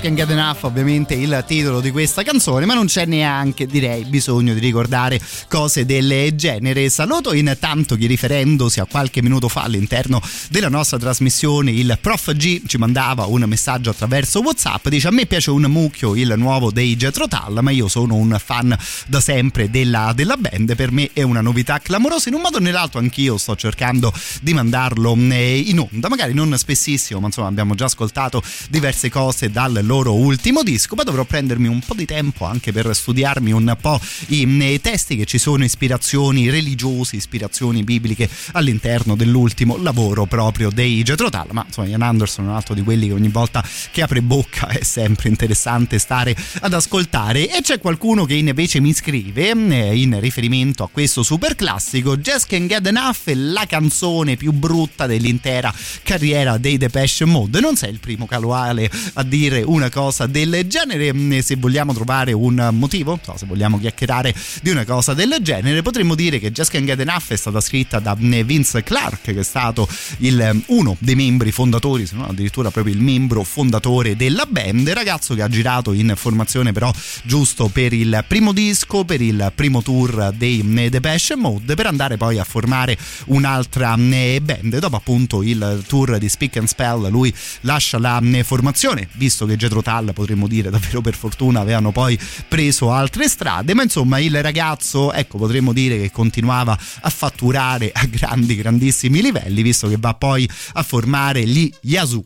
can get an Enough, ovviamente il titolo di questa canzone, ma non c'è neanche, direi, bisogno di ricordare cose del genere. Saluto intanto chi riferendosi a qualche minuto fa all'interno della nostra trasmissione, il Prof G ci mandava un messaggio attraverso WhatsApp, dice a me piace un mucchio il nuovo dei Jethro Tull, ma io sono un fan da sempre della, della band, per me è una novità clamorosa, in un modo o nell'altro anch'io sto cercando di mandarlo eh, in onda, magari non spessissimo, ma insomma abbiamo già ascoltato diverse cose dal loro ultimo disco, ma dovrò prendermi un po' di tempo anche per studiarmi un po' i eh, testi che ci sono ispirazioni religiose, ispirazioni bibliche all'interno dell'ultimo lavoro proprio dei Jethro Tull, ma insomma Ian Anderson è un altro di quelli che ogni volta che apre bocca è sempre interessante stare ad ascoltare. E c'è qualcuno che invece mi scrive eh, in riferimento a questo super classico Just Can't Get Enough è la canzone più brutta dell'intera carriera dei Depeche Mode. Non sei il primo casuale a dire una cosa del genere. Mm, Se vogliamo trovare un motivo, se vogliamo chiacchierare di una cosa del genere, potremmo dire che Just Can't Get Enough è stata scritta da mm, Vince Clark, che è stato il, mm, uno dei membri fondatori, se non addirittura proprio il membro fondatore della band, ragazzo che ha girato in formazione però giusto per il primo disco, per il primo tour dei Depeche Mode, per andare poi a formare un'altra band. Dopo appunto il tour di Speak and Spell, lui lascia la formazione, visto che Jetro Tull, potremmo dire davvero per fortuna, avevano poi preso altre strade, ma insomma il ragazzo, ecco, potremmo dire che continuava a fatturare a grandi, grandissimi livelli, visto che va poi a formare gli Yazoo.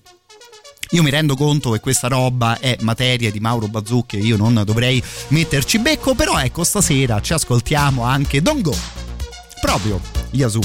Io mi rendo conto che questa roba è materia di Mauro Bazzucchi e io non dovrei metterci becco, però ecco, stasera ci ascoltiamo anche Don't Go, proprio Yazoo.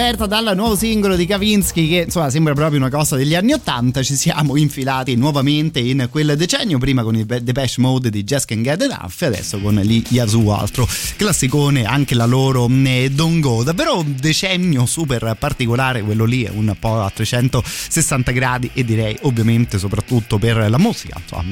Aperta dal nuovo singolo di Kavinsky, che insomma sembra proprio una cosa degli anni Ottanta, ci siamo infilati nuovamente in quel decennio, prima con il Depeche Mode di Just Can't Get Enough e adesso con gli Yazoo, altro classicone, anche la loro eh, Don't Go. Davvero un decennio super particolare, quello lì è un po' a 360 gradi e direi ovviamente soprattutto per la musica, insomma,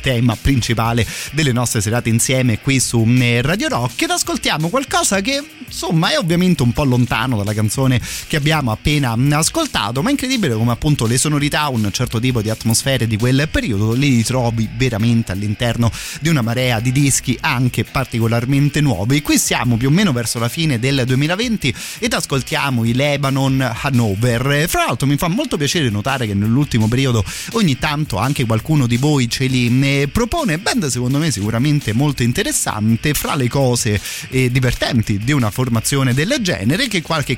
tema principale delle nostre serate insieme qui su Radio Rock ed ascoltiamo qualcosa che insomma è ovviamente un po' lontano dalla canzone che abbiamo appena ascoltato, ma è incredibile come appunto le sonorità, un certo tipo di atmosfere di quel periodo li ritrovi veramente all'interno di una marea di dischi anche particolarmente nuovi. Qui siamo più o meno verso la fine del 2020 ed ascoltiamo i Lebanon Hanover. Fra l'altro mi fa molto piacere notare che nell'ultimo periodo ogni tanto anche qualcuno di voi ce li eh, propone, band secondo me sicuramente molto interessante, fra le cose eh, divertenti di una formazione del genere che qualche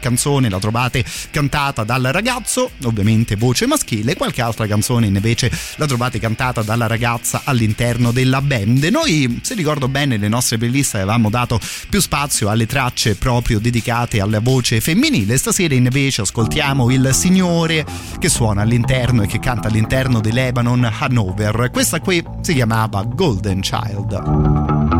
canzone la trovate cantata dal ragazzo, ovviamente voce maschile, qualche altra canzone invece la trovate cantata dalla ragazza all'interno della band. Noi, se ricordo bene, le nostre playlist avevamo dato più spazio alle tracce proprio dedicate alla voce femminile. Stasera invece ascoltiamo il signore che suona all'interno e che canta all'interno di Lebanon Hanover. Questa qui si chiamava Golden Child.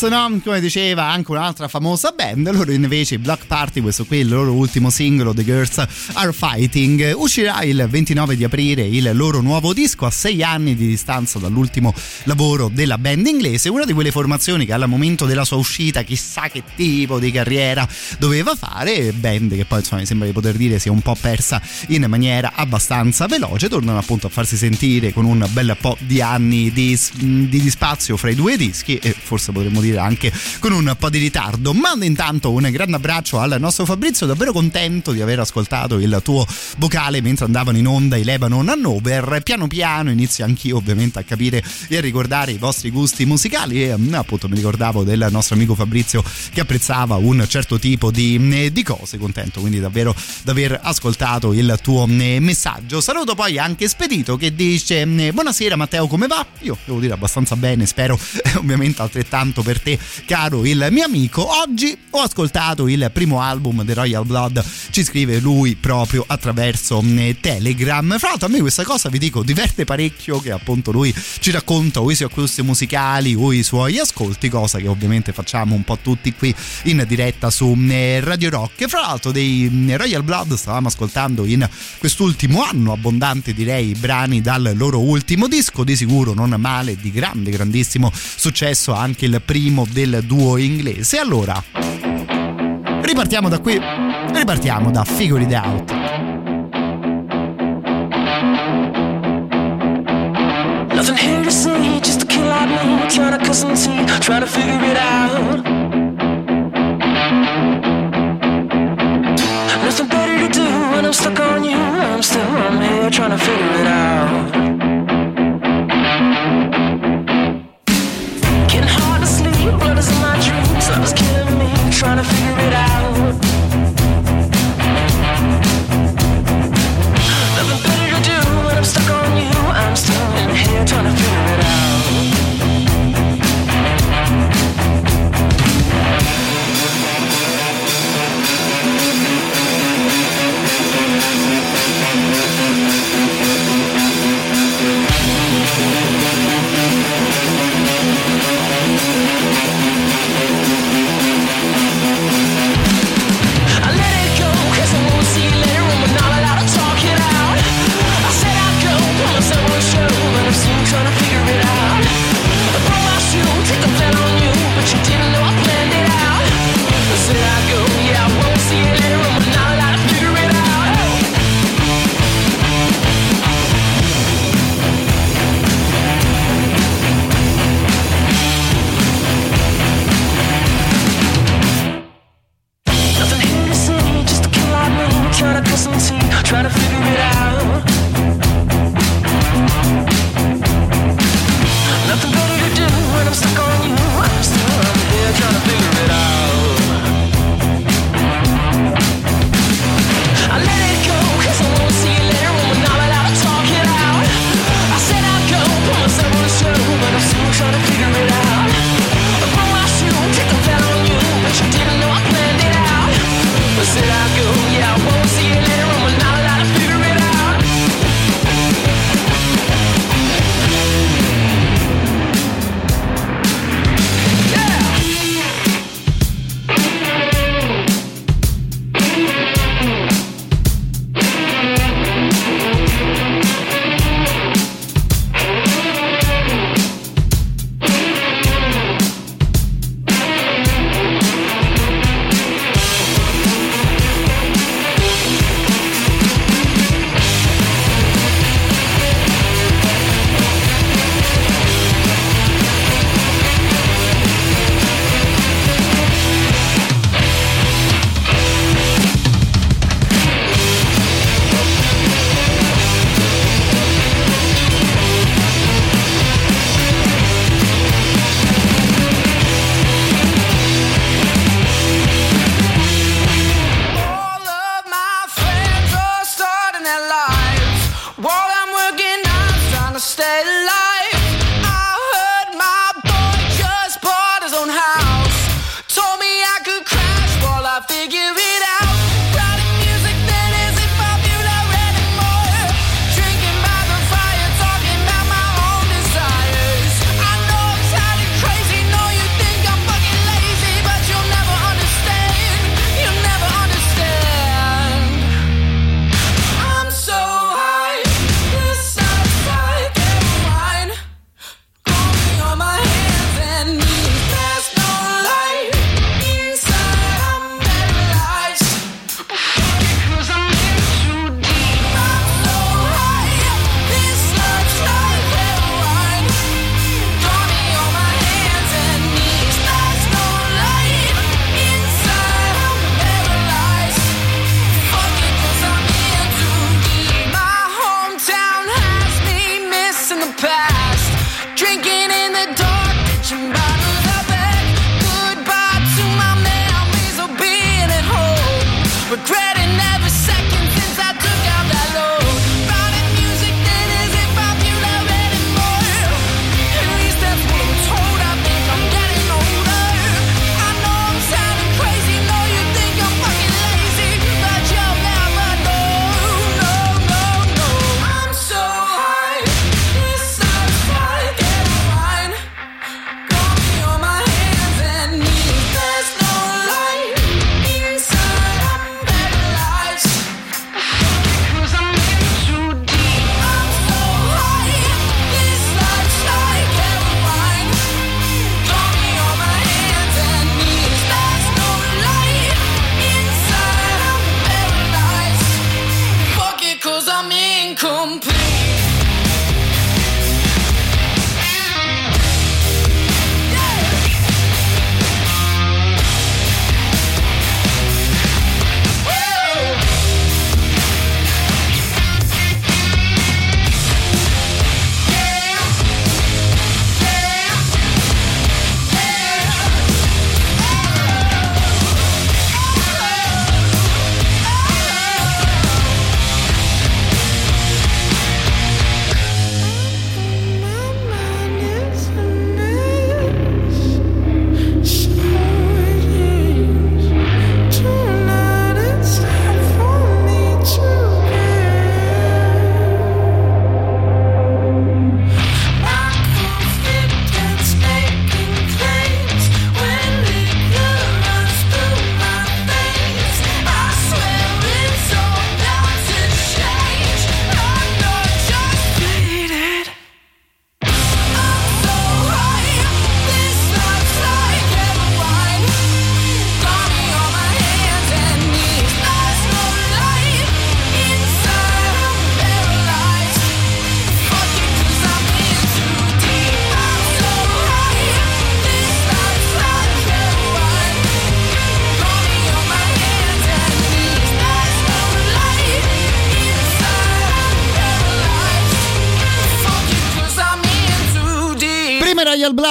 Girls, no? come diceva anche un'altra famosa band, loro invece i Black Party, questo qui è il loro ultimo singolo, The Girls Are Fighting, uscirà il 29 di aprile il loro nuovo disco a sei anni di distanza dall'ultimo lavoro della band inglese, una di quelle formazioni che al momento della sua uscita chissà che tipo di carriera doveva fare, band che poi insomma mi sembra di poter dire si è un po' persa in maniera abbastanza veloce, tornano appunto a farsi sentire con un bel po' di anni di, di, di spazio fra i due dischi e forse potremmo dire anche con un po' di ritardo. Mando intanto un grande abbraccio al nostro Fabrizio, davvero contento di aver ascoltato il tuo vocale mentre andavano in onda i Lebanon Hannover. Piano piano inizio anch'io ovviamente a capire e a ricordare i vostri gusti musicali e mm, appunto mi ricordavo del nostro amico Fabrizio che apprezzava un certo tipo di, mm, di cose, contento quindi davvero di aver ascoltato il tuo mm, messaggio. Saluto poi anche Spedito che dice buonasera Matteo come va? Io devo dire abbastanza bene, spero *laughs* eh, ovviamente altrettanto per te caro il mio amico. Oggi ho ascoltato il primo album The Royal Blood, ci scrive lui proprio attraverso mm, Telegram. Fra l'altro a me questa cosa vi dico diverte parecchio che appunto lui ci racconta o i suoi acquisti musicali o i suoi ascolti, cosa che ovviamente facciamo un po' tutti qui in diretta su mm, Radio Rock. Fra l'altro dei mm, Royal Blood stavamo ascoltando in quest'ultimo anno abbondante direi brani dal loro ultimo disco, di sicuro non male, di grande grandissimo successo anche il primo del duo inglese. Allora, ripartiamo da qui, ripartiamo da Figure It Out. Nothing here to see, just a kid like me Trying to cut some teeth, trying to figure it out Here trying to figure it out. Getting hard to sleep, blood is in my dreams Love is killing me, trying to figure it out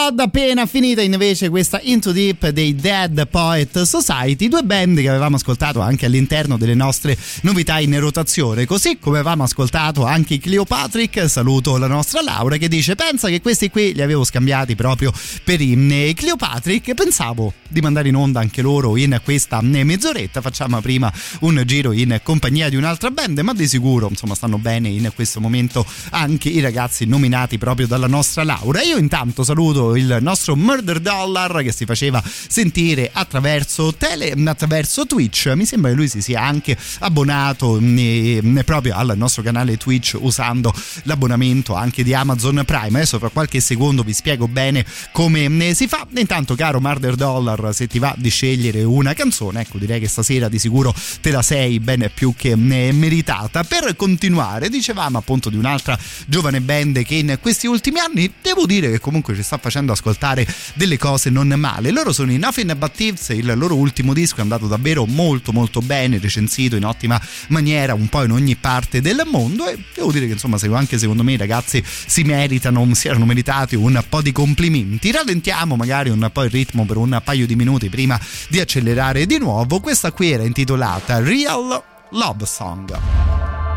Blood appena finita invece questa Into Deep dei Dead Poet Society, due band che avevamo ascoltato anche all'interno delle nostre novità in rotazione, così come avevamo ascoltato anche Cleopatrick, saluto la nostra Laura che dice pensa che questi qui li avevo scambiati proprio per i Cleopatrick, pensavo di mandare in onda anche loro in questa mezz'oretta, facciamo prima un giro in compagnia di un'altra band, ma di sicuro insomma stanno bene in questo momento anche i ragazzi nominati proprio dalla nostra Laura. Io intanto saluto il nostro Murder Dollar che si faceva sentire attraverso tele, attraverso Twitch. Mi sembra che lui si sia anche abbonato eh, proprio al nostro canale Twitch usando l'abbonamento anche di Amazon Prime. Adesso fra qualche secondo vi spiego bene come eh, si fa. Intanto, caro Murder Dollar, se ti va di scegliere una canzone, ecco, direi che stasera di sicuro te la sei ben più che eh, meritata. Per continuare, dicevamo appunto di un'altra giovane band che in questi ultimi anni devo dire che comunque ci sta facendo ascoltare delle cose non male. Loro sono i Nothing But Thieves, il loro ultimo disco è andato davvero molto molto bene, recensito in ottima maniera un po' in ogni parte del mondo e devo dire che insomma anche secondo me i ragazzi si meritano, si erano meritati un po' di complimenti. Rallentiamo magari un po' il ritmo per un paio di minuti prima di accelerare di nuovo. Questa qui era intitolata Real Love Song.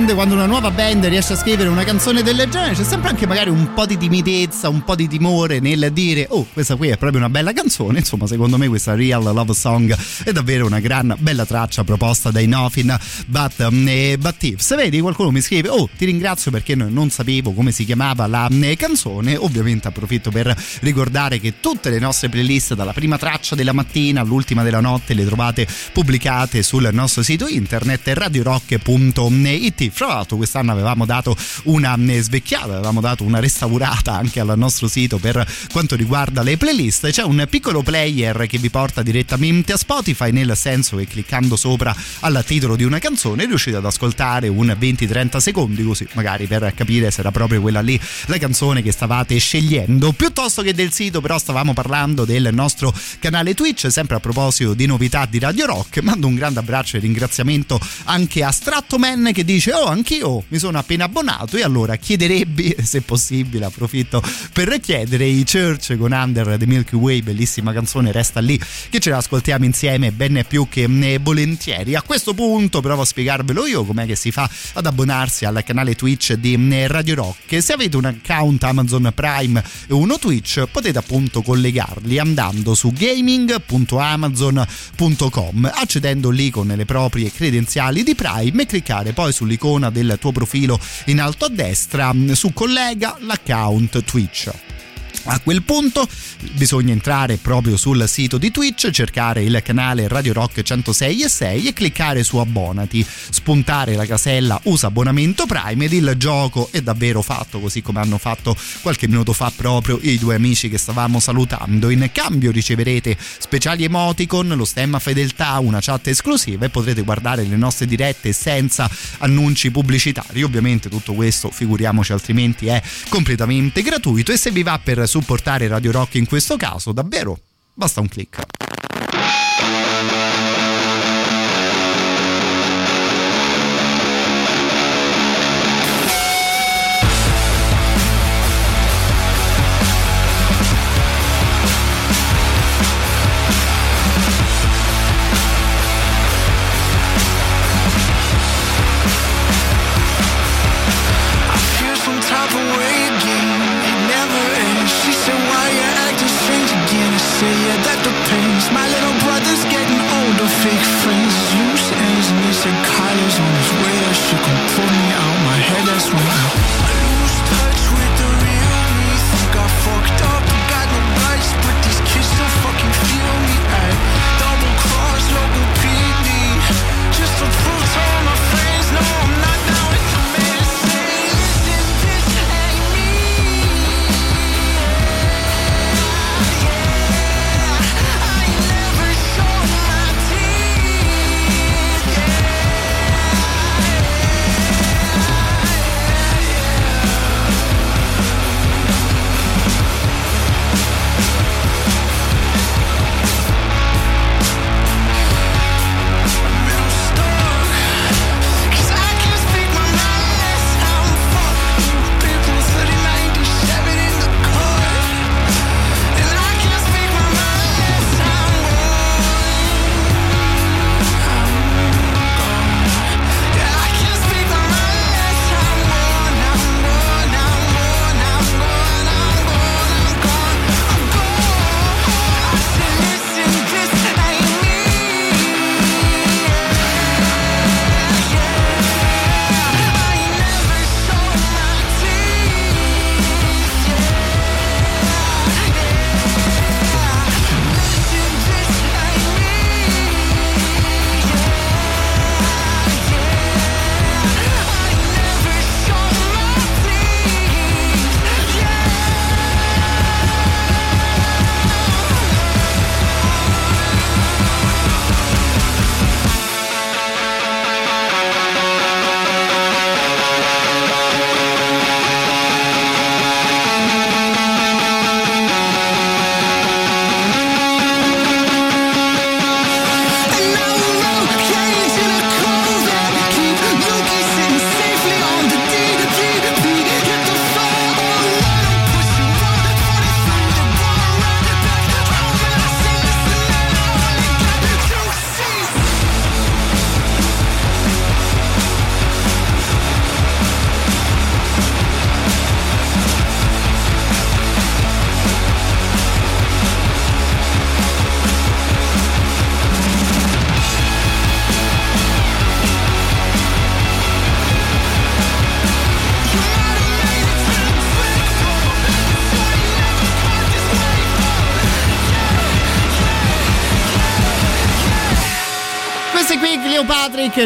band, quando una nuova band riesce a scrivere una canzone del genere, c'è sempre anche magari un po' di timidezza, un po' di timore nel dire oh, questa qui è proprio una bella canzone. Insomma, secondo me questa Real Love Song è davvero una gran bella traccia proposta dai Nofin But, eh, but if. Se vedi qualcuno mi scrive oh, ti ringrazio perché non sapevo come si chiamava la eh, canzone, ovviamente approfitto per ricordare che tutte le nostre playlist dalla prima traccia della mattina all'ultima della notte le trovate pubblicate sul nostro sito internet radiorock.it tra l'altro quest'anno avevamo dato una eh, svecchiata, avevamo dato una restaurata anche al nostro sito per quanto riguarda le playlist. C'è un piccolo player che vi porta direttamente a Spotify, nel senso che cliccando sopra al titolo di una canzone riuscite ad ascoltare un 20-30 secondi, così magari per capire se era proprio quella lì la canzone che stavate scegliendo. Piuttosto che del sito, però stavamo parlando del nostro canale Twitch, sempre a proposito di novità di Radio Rock. Mando un grande abbraccio e ringraziamento anche a Strattoman che dice: oh anch'io mi sono appena abbonato e allora chiederebbi se possibile approfitto per chiedere i Church con Under the Milky Way bellissima canzone resta lì che ce l'ascoltiamo insieme ben più che eh, volentieri. A questo punto provo a spiegarvelo io com'è che si fa ad abbonarsi al canale Twitch di eh, Radio Rock. Se avete un account Amazon Prime e uno Twitch potete appunto collegarli andando su gaming.amazon.com accedendo lì con le proprie credenziali di Prime e cliccare poi sull'icona l'icona del tuo profilo in alto a destra, su collega l'account Twitch. A quel punto bisogna entrare proprio sul sito di Twitch, cercare il canale Radio Rock 106 e 6 e cliccare su abbonati, spuntare la casella usa abbonamento Prime ed il gioco è davvero fatto così come hanno fatto qualche minuto fa proprio i due amici che stavamo salutando. In cambio riceverete speciali emoticon, lo stemma fedeltà, una chat esclusiva e potrete guardare le nostre dirette senza annunci pubblicitari. Ovviamente tutto questo, figuriamoci altrimenti, è completamente gratuito e se vi va per supportare Radio Rock in questo caso, davvero basta un clic.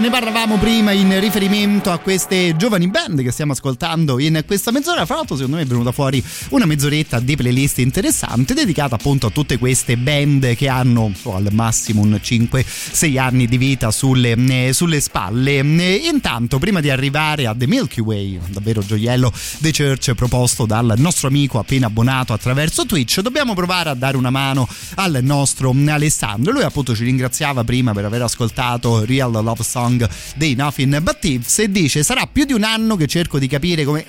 Ne parlavamo prima in riferimento a queste giovani band che stiamo ascoltando in questa mezz'ora. Fra l'altro, secondo me è venuta fuori una mezz'oretta di playlist interessante dedicata appunto a tutte queste band che hanno oh, al massimo un 5-6 anni di vita sulle, eh, sulle spalle. Eh, intanto, prima di arrivare a The Milky Way, davvero gioiello The Church proposto dal nostro amico appena abbonato attraverso Twitch, dobbiamo provare a dare una mano al nostro Alessandro. Lui appunto ci ringraziava prima per aver ascoltato Real Love Song dei Nothing But Thieves e dice sarà più di un anno che cerco di capire come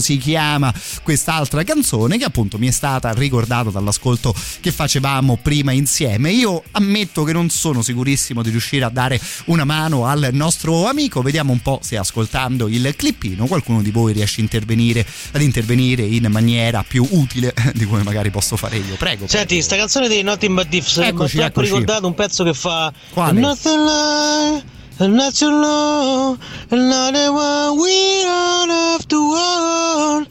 si chiama quest'altra canzone che appunto mi è stata ricordata dall'ascolto che facevamo prima insieme. Io ammetto che non sono sicurissimo di riuscire a dare una mano al nostro amico, vediamo un po' se ascoltando il clippino qualcuno di voi riesce a intervenire, ad intervenire in maniera più utile *laughs* di come magari posso fare io. Prego. Senti, sta canzone dei Nothing But Thieves Eccoci, eccoci. ricordato un pezzo che fa Quale? Nothing like And not so long, another one we run off the world.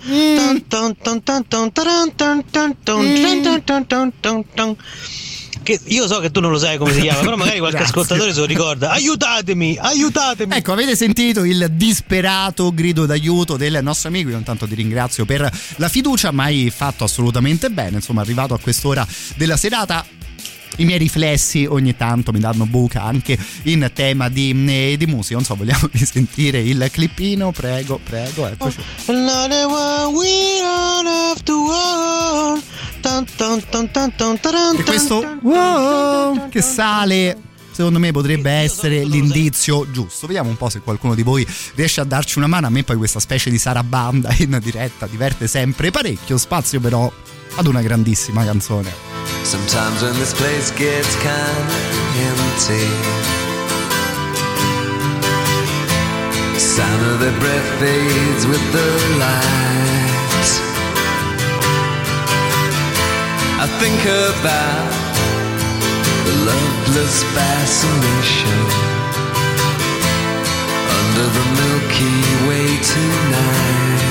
Che io so che tu non lo sai come si chiama, però magari qualche ascoltatore se lo ricorda. Aiutatemi, aiutatemi. Ecco, avete sentito il disperato grido d'aiuto del nostro amico. Io intanto ti ringrazio per la fiducia, ma hai fatto assolutamente bene. Insomma, arrivato a quest'ora della serata i miei riflessi ogni tanto mi danno buca anche in tema di, eh, di musica. Non so, vogliamo *laughs* risentire il clippino? Prego, prego, eccoci. E questo wow, che sale secondo me potrebbe essere l'indizio giusto. Vediamo un po' se qualcuno di voi riesce a darci una mano. A me poi questa specie di sarabanda in diretta diverte sempre parecchio. Spazio però ad una grandissima canzone. Sometimes when this place gets kinda empty, sound of their breath fades with the light. I think about the loveless fascination under the Milky Way tonight.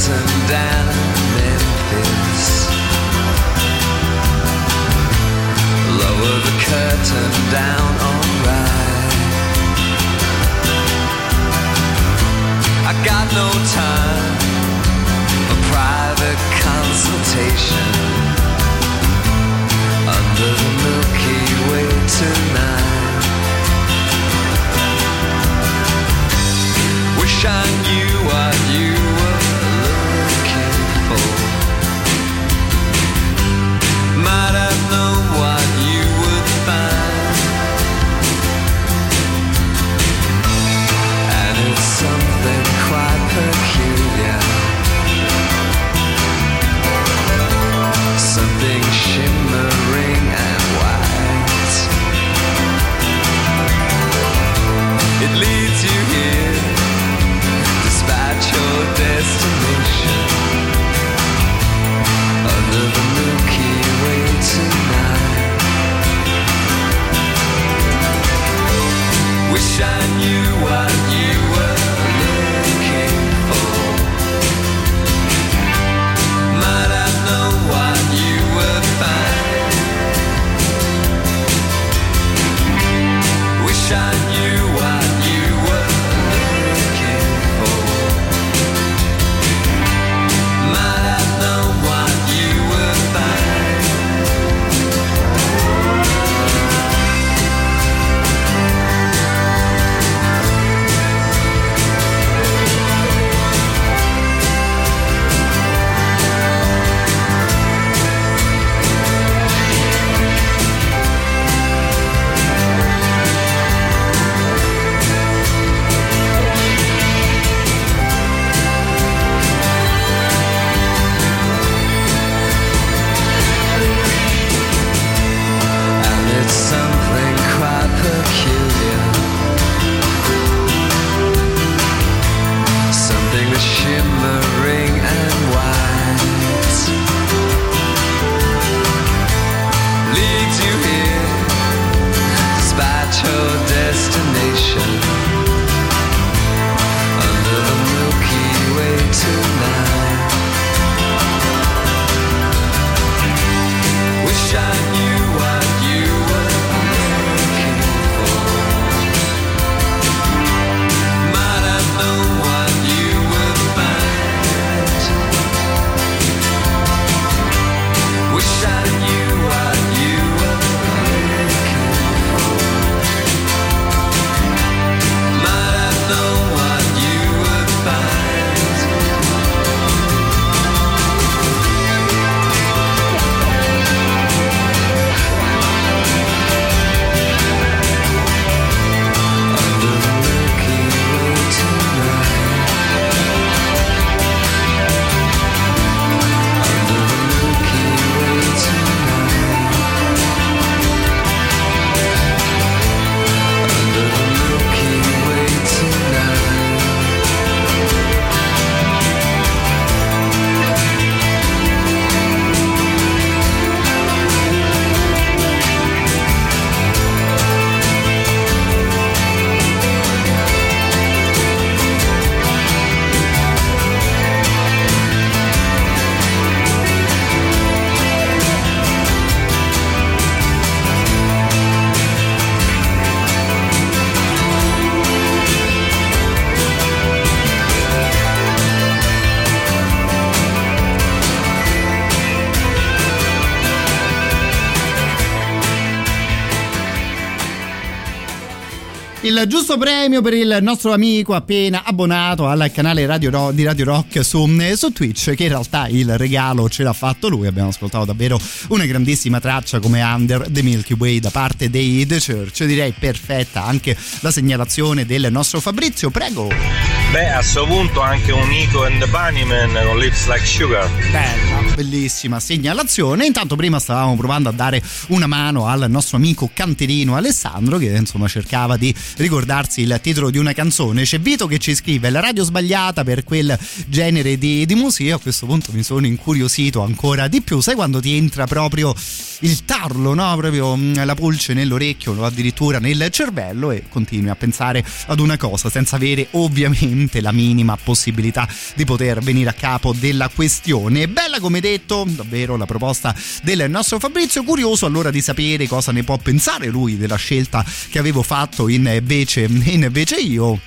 Curtain down, Memphis. Lower the curtain down, alright. I got no time for private consultation under the Milky Way tonight. Wish I knew what you Il giusto premio per il nostro amico appena abbonato al canale Radio Ro- di Radio Rock su, su Twitch, che in realtà il regalo ce l'ha fatto lui. Abbiamo ascoltato davvero una grandissima traccia come Under the Milky Way da parte dei The Church. Direi perfetta anche la segnalazione del nostro Fabrizio. Prego. Beh, a suo punto anche un Nico and the Bunnyman con Lips Like Sugar. Bella, bellissima segnalazione. Intanto prima stavamo provando a dare una mano al nostro amico canterino Alessandro che insomma cercava di ricordarsi il titolo di una canzone. C'è Vito che ci scrive la radio sbagliata per quel genere di, di musica. A questo punto mi sono incuriosito ancora di più. Sai quando ti entra proprio il tarlo, no? Proprio mm, la pulce nell'orecchio o addirittura nel cervello e continui a pensare ad una cosa senza avere ovviamente la minima possibilità di poter venire a capo della questione. Bella come detto, davvero la proposta del nostro Fabrizio. Curioso allora di sapere cosa ne può pensare lui della scelta che avevo fatto invece, *laughs* invece io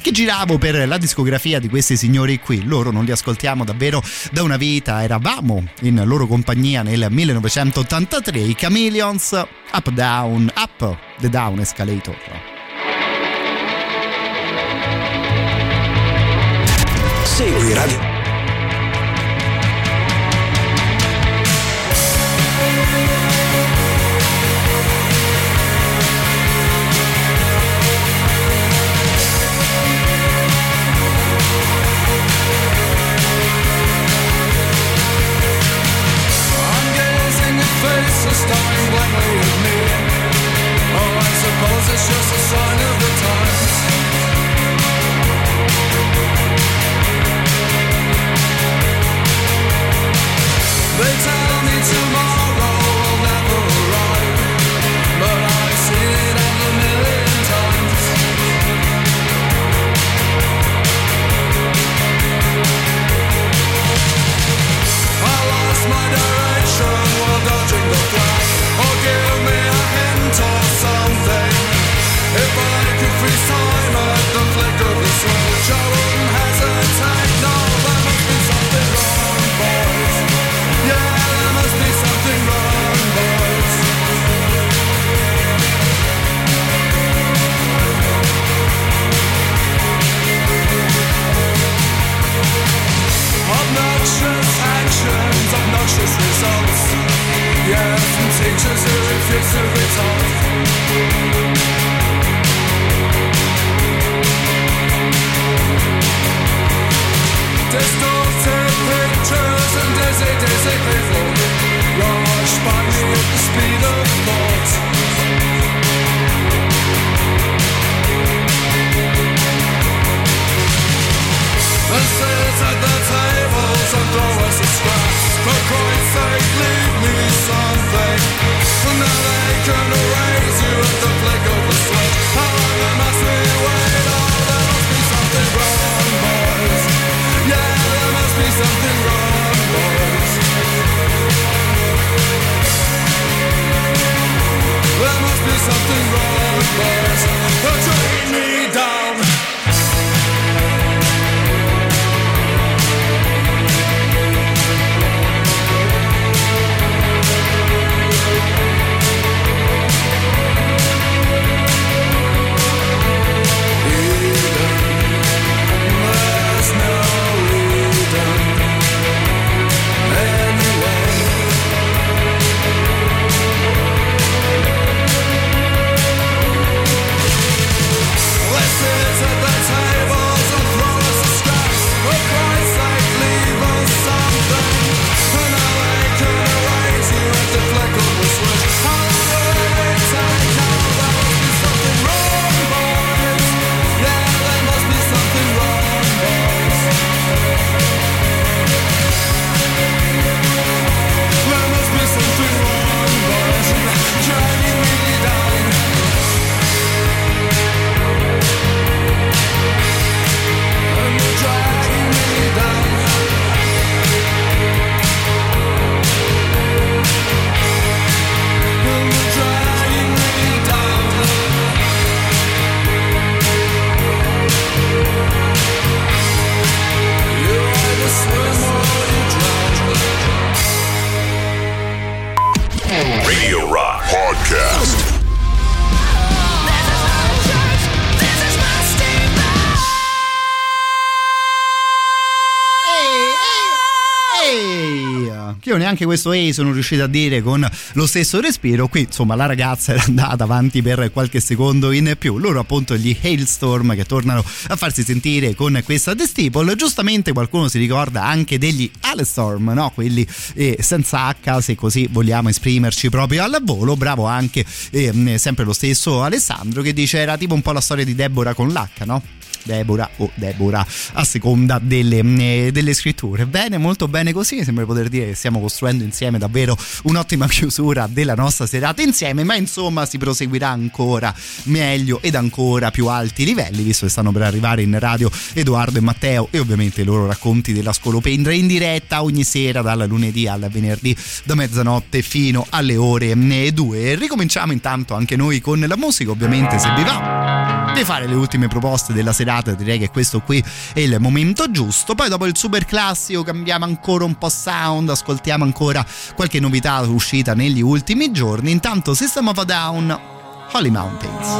che giravo per la discografia di questi signori qui. Loro non li ascoltiamo davvero da una vita, eravamo in loro compagnia nel 1983, i Chameleons, Up Down, Up the Down Escalator. Segui Radio questo A sono riuscito a dire con lo stesso respiro. Qui insomma la ragazza era andata avanti per qualche secondo in più. Loro appunto gli Hailstorm che tornano a farsi sentire con questa The Steeple. Giustamente qualcuno si ricorda anche degli Alestorm, no? quelli eh, senza H se così vogliamo esprimerci proprio al volo. Bravo anche eh, sempre lo stesso Alessandro che dice era tipo un po' la storia di Deborah con l'H, no? Deborah o Deborah a seconda delle, eh, delle scritture. Bene, molto bene così. Sembra poter dire che stiamo costruendo insieme davvero un'ottima chiusura della nostra serata insieme. Ma insomma, si proseguirà ancora meglio ed ancora più alti livelli, visto che stanno per arrivare in radio Edoardo e Matteo e ovviamente i loro racconti della scolopendra in diretta ogni sera dal lunedì al venerdì da mezzanotte fino alle ore 2. Ricominciamo intanto anche noi con la musica, ovviamente se vi va di fare le ultime proposte della serata direi che questo qui è il momento giusto. Poi dopo il super classico cambiamo ancora un po' sound ascoltiamo ancora qualche novità uscita negli ultimi giorni. Intanto System of a Down Holy Mountains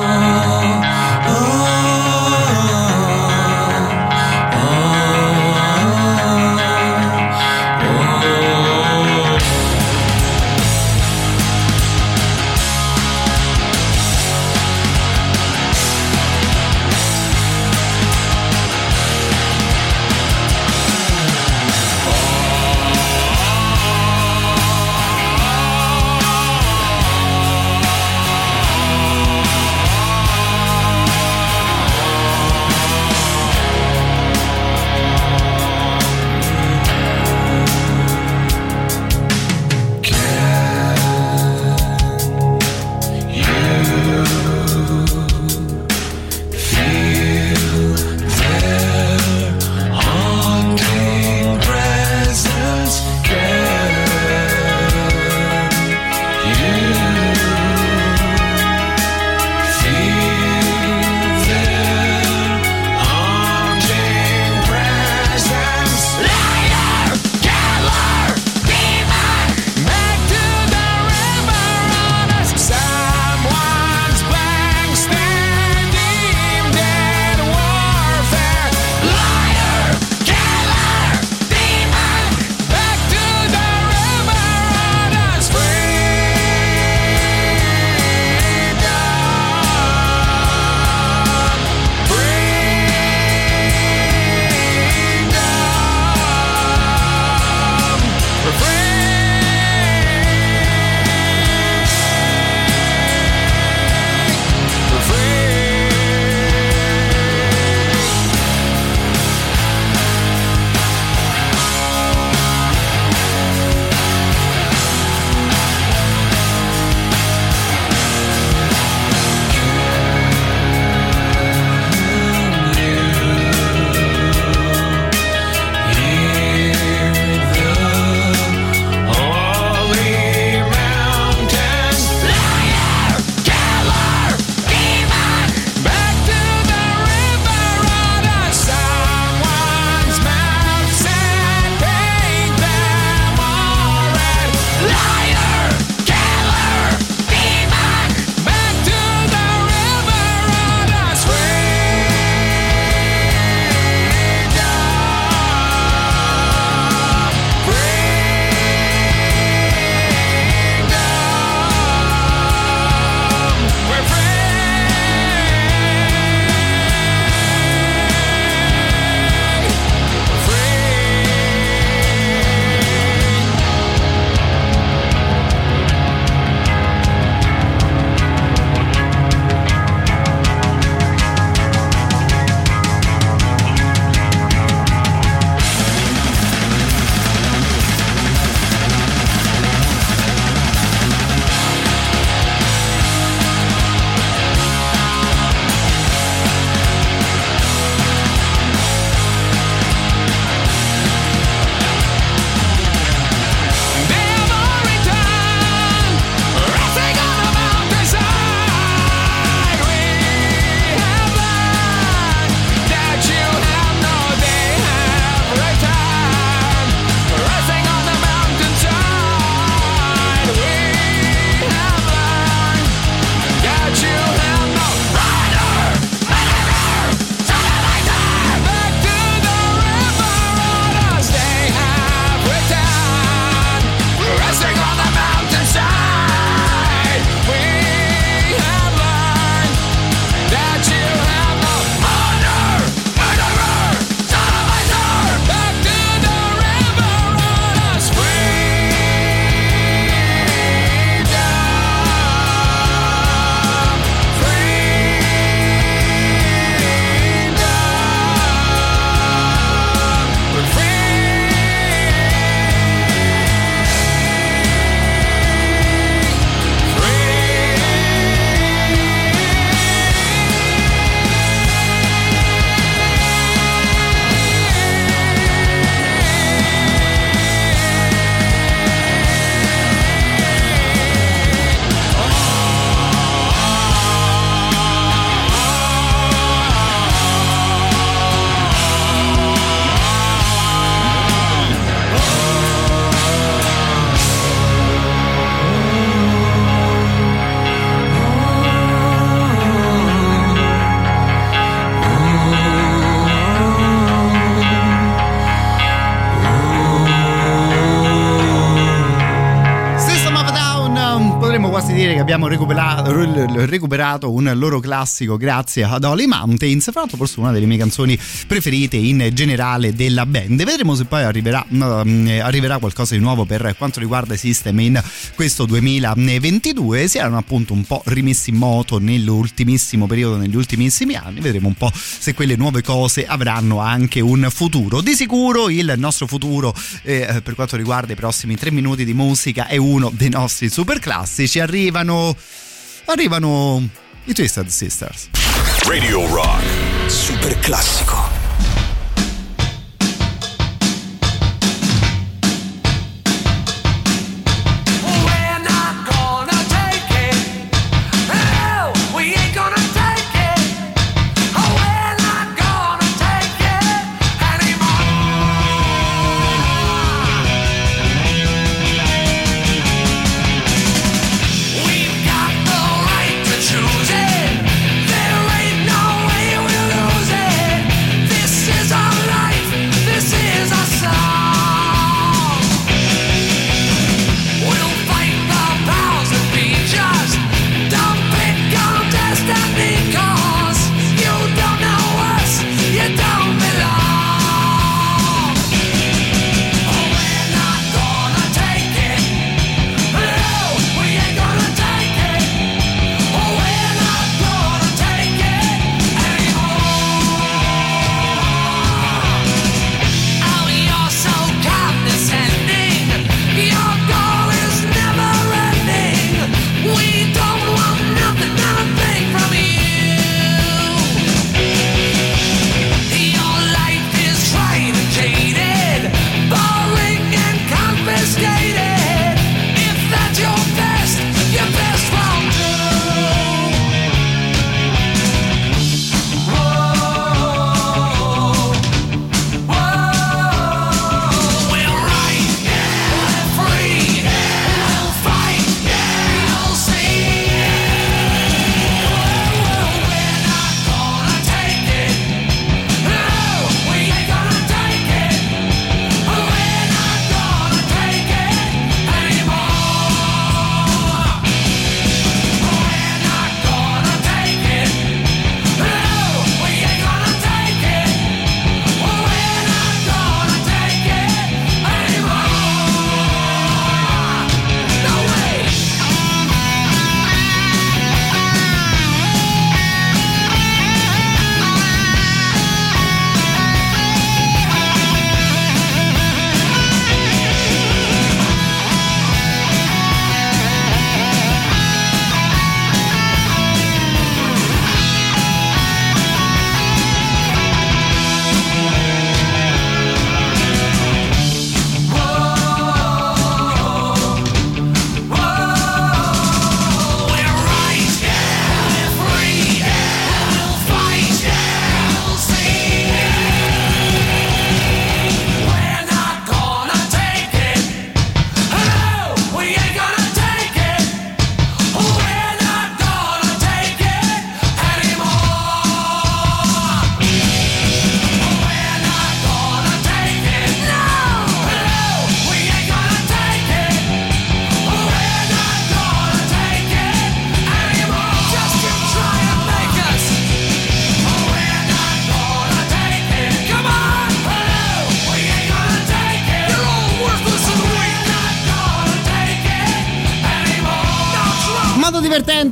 abbiamo recuperato, recuperato un loro classico grazie ad Holy Mountains, fra l'altro forse una delle mie canzoni preferite in generale della band. Vedremo se poi arriverà, mm, arriverà qualcosa di nuovo per quanto riguarda i System in questo 2022. Si erano appunto un po' rimessi in moto nell'ultimissimo periodo, negli ultimissimi anni. Vedremo un po' se quelle nuove cose avranno anche un futuro. Di sicuro il nostro futuro eh, per quanto riguarda i prossimi tre minuti di musica è uno dei nostri super classici. Arrivano, arrivano i Twisted Sisters. Radio Rock. Super classico.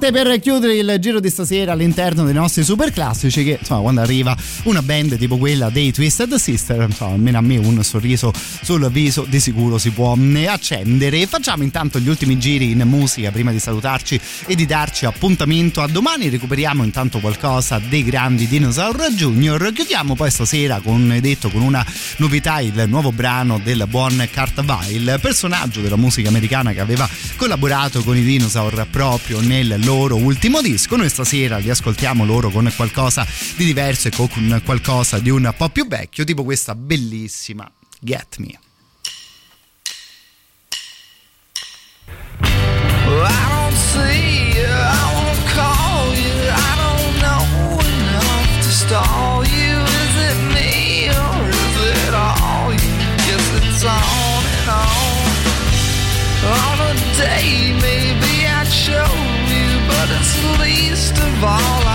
Divertente per chiudere il giro di stasera all'interno dei nostri super classici che insomma quando arriva una band tipo quella dei Twisted Sister insomma almeno a me un sorriso sul viso di sicuro si può mm, accendere. Facciamo intanto gli ultimi giri in musica prima di salutarci e di darci appuntamento. A domani recuperiamo intanto qualcosa dei grandi Dinosaur Junior. Chiudiamo poi stasera come detto con una novità il nuovo brano del buon Kurt Weill personaggio della musica americana che aveva collaborato con i Dinosaur proprio nel loro ultimo disco. Noi stasera li ascoltiamo loro con qualcosa di diverso e con qualcosa di un po' più vecchio tipo questa bellissima Get Me. I you, but it's the least of all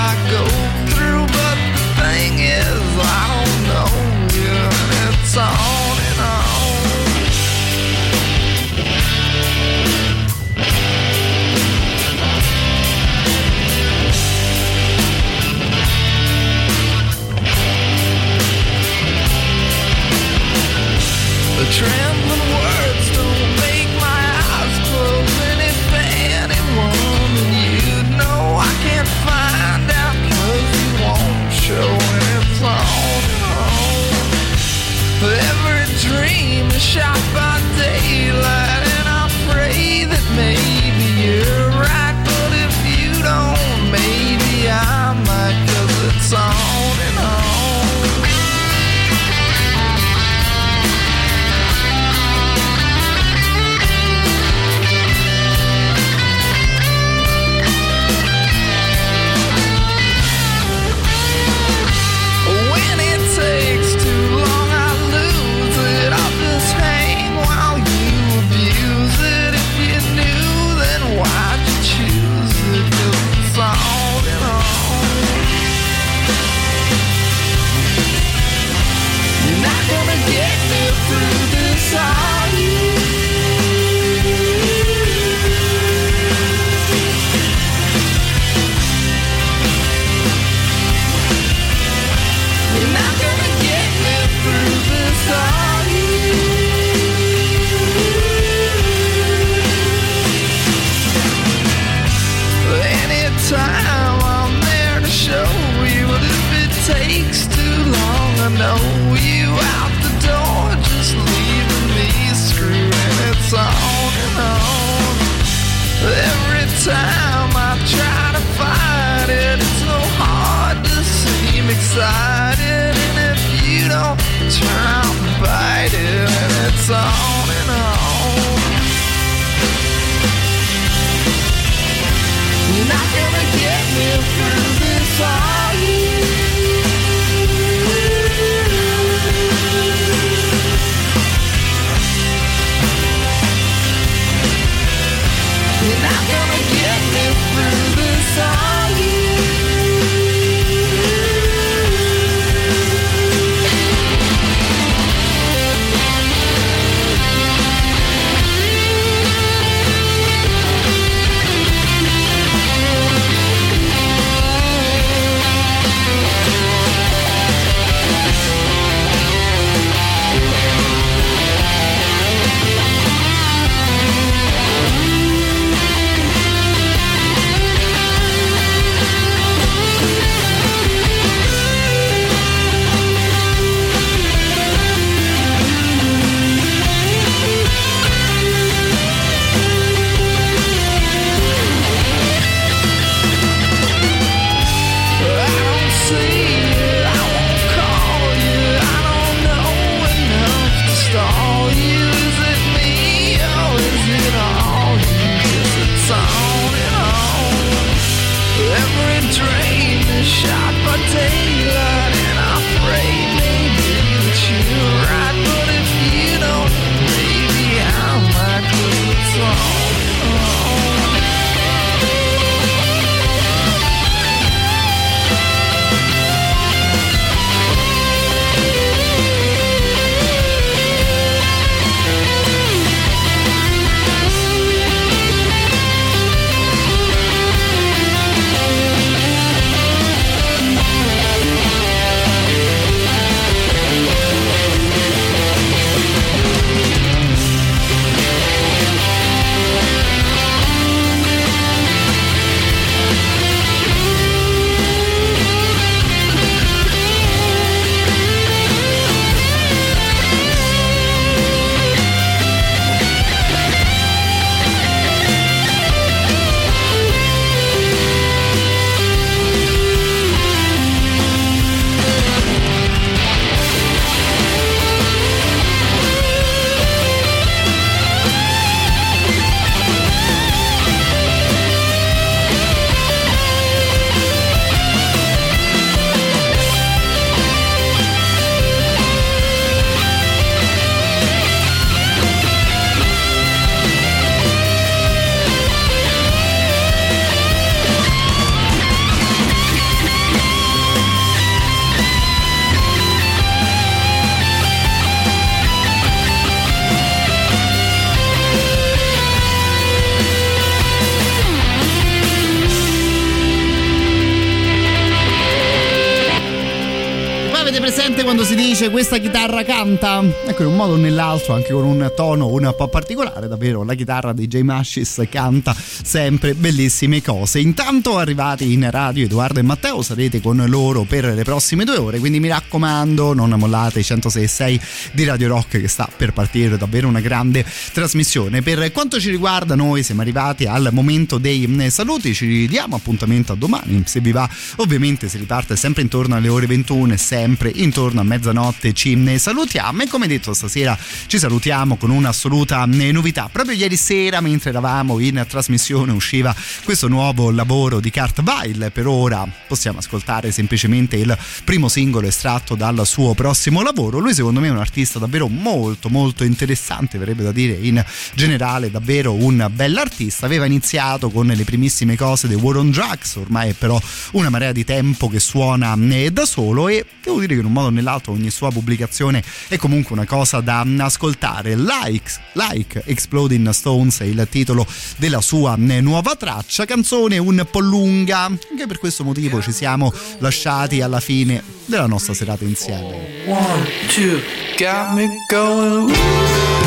essa guitarra cá. 80. Ecco, in un modo o nell'altro, anche con un tono un po' particolare, davvero la chitarra di Jay Mashis canta sempre bellissime cose. Intanto arrivati in radio Edoardo e Matteo, sarete con loro per le prossime due ore, quindi mi raccomando, non mollate i 106.6 di Radio Rock che sta per partire, davvero una grande trasmissione. Per quanto ci riguarda, noi siamo arrivati al momento dei mm, saluti, ci diamo appuntamento a domani, se vi va, ovviamente si riparte sempre intorno alle ore 21, sempre intorno a mezzanotte ci mm, saluti salutiamo e come detto stasera ci salutiamo con un'assoluta mm, novità. Proprio ieri sera mentre eravamo in trasmissione usciva questo nuovo lavoro di Kurt Weill, per ora possiamo ascoltare semplicemente il primo singolo estratto dal suo prossimo lavoro. Lui secondo me è un artista davvero molto molto interessante, verrebbe da dire in generale davvero un bell'artista. Aveva iniziato con le primissime cose dei War on Drugs, ormai è però una marea di tempo che suona eh, da solo e devo dire che in un modo o nell'altro ogni sua pubblicazione è comunque una cosa da ascoltare. Like, like Exploding Stones è il titolo della sua eh, nuova traccia, canzone un po' lunga, anche per questo motivo ci siamo lasciati alla fine della nostra serata insieme. One, two, got me going.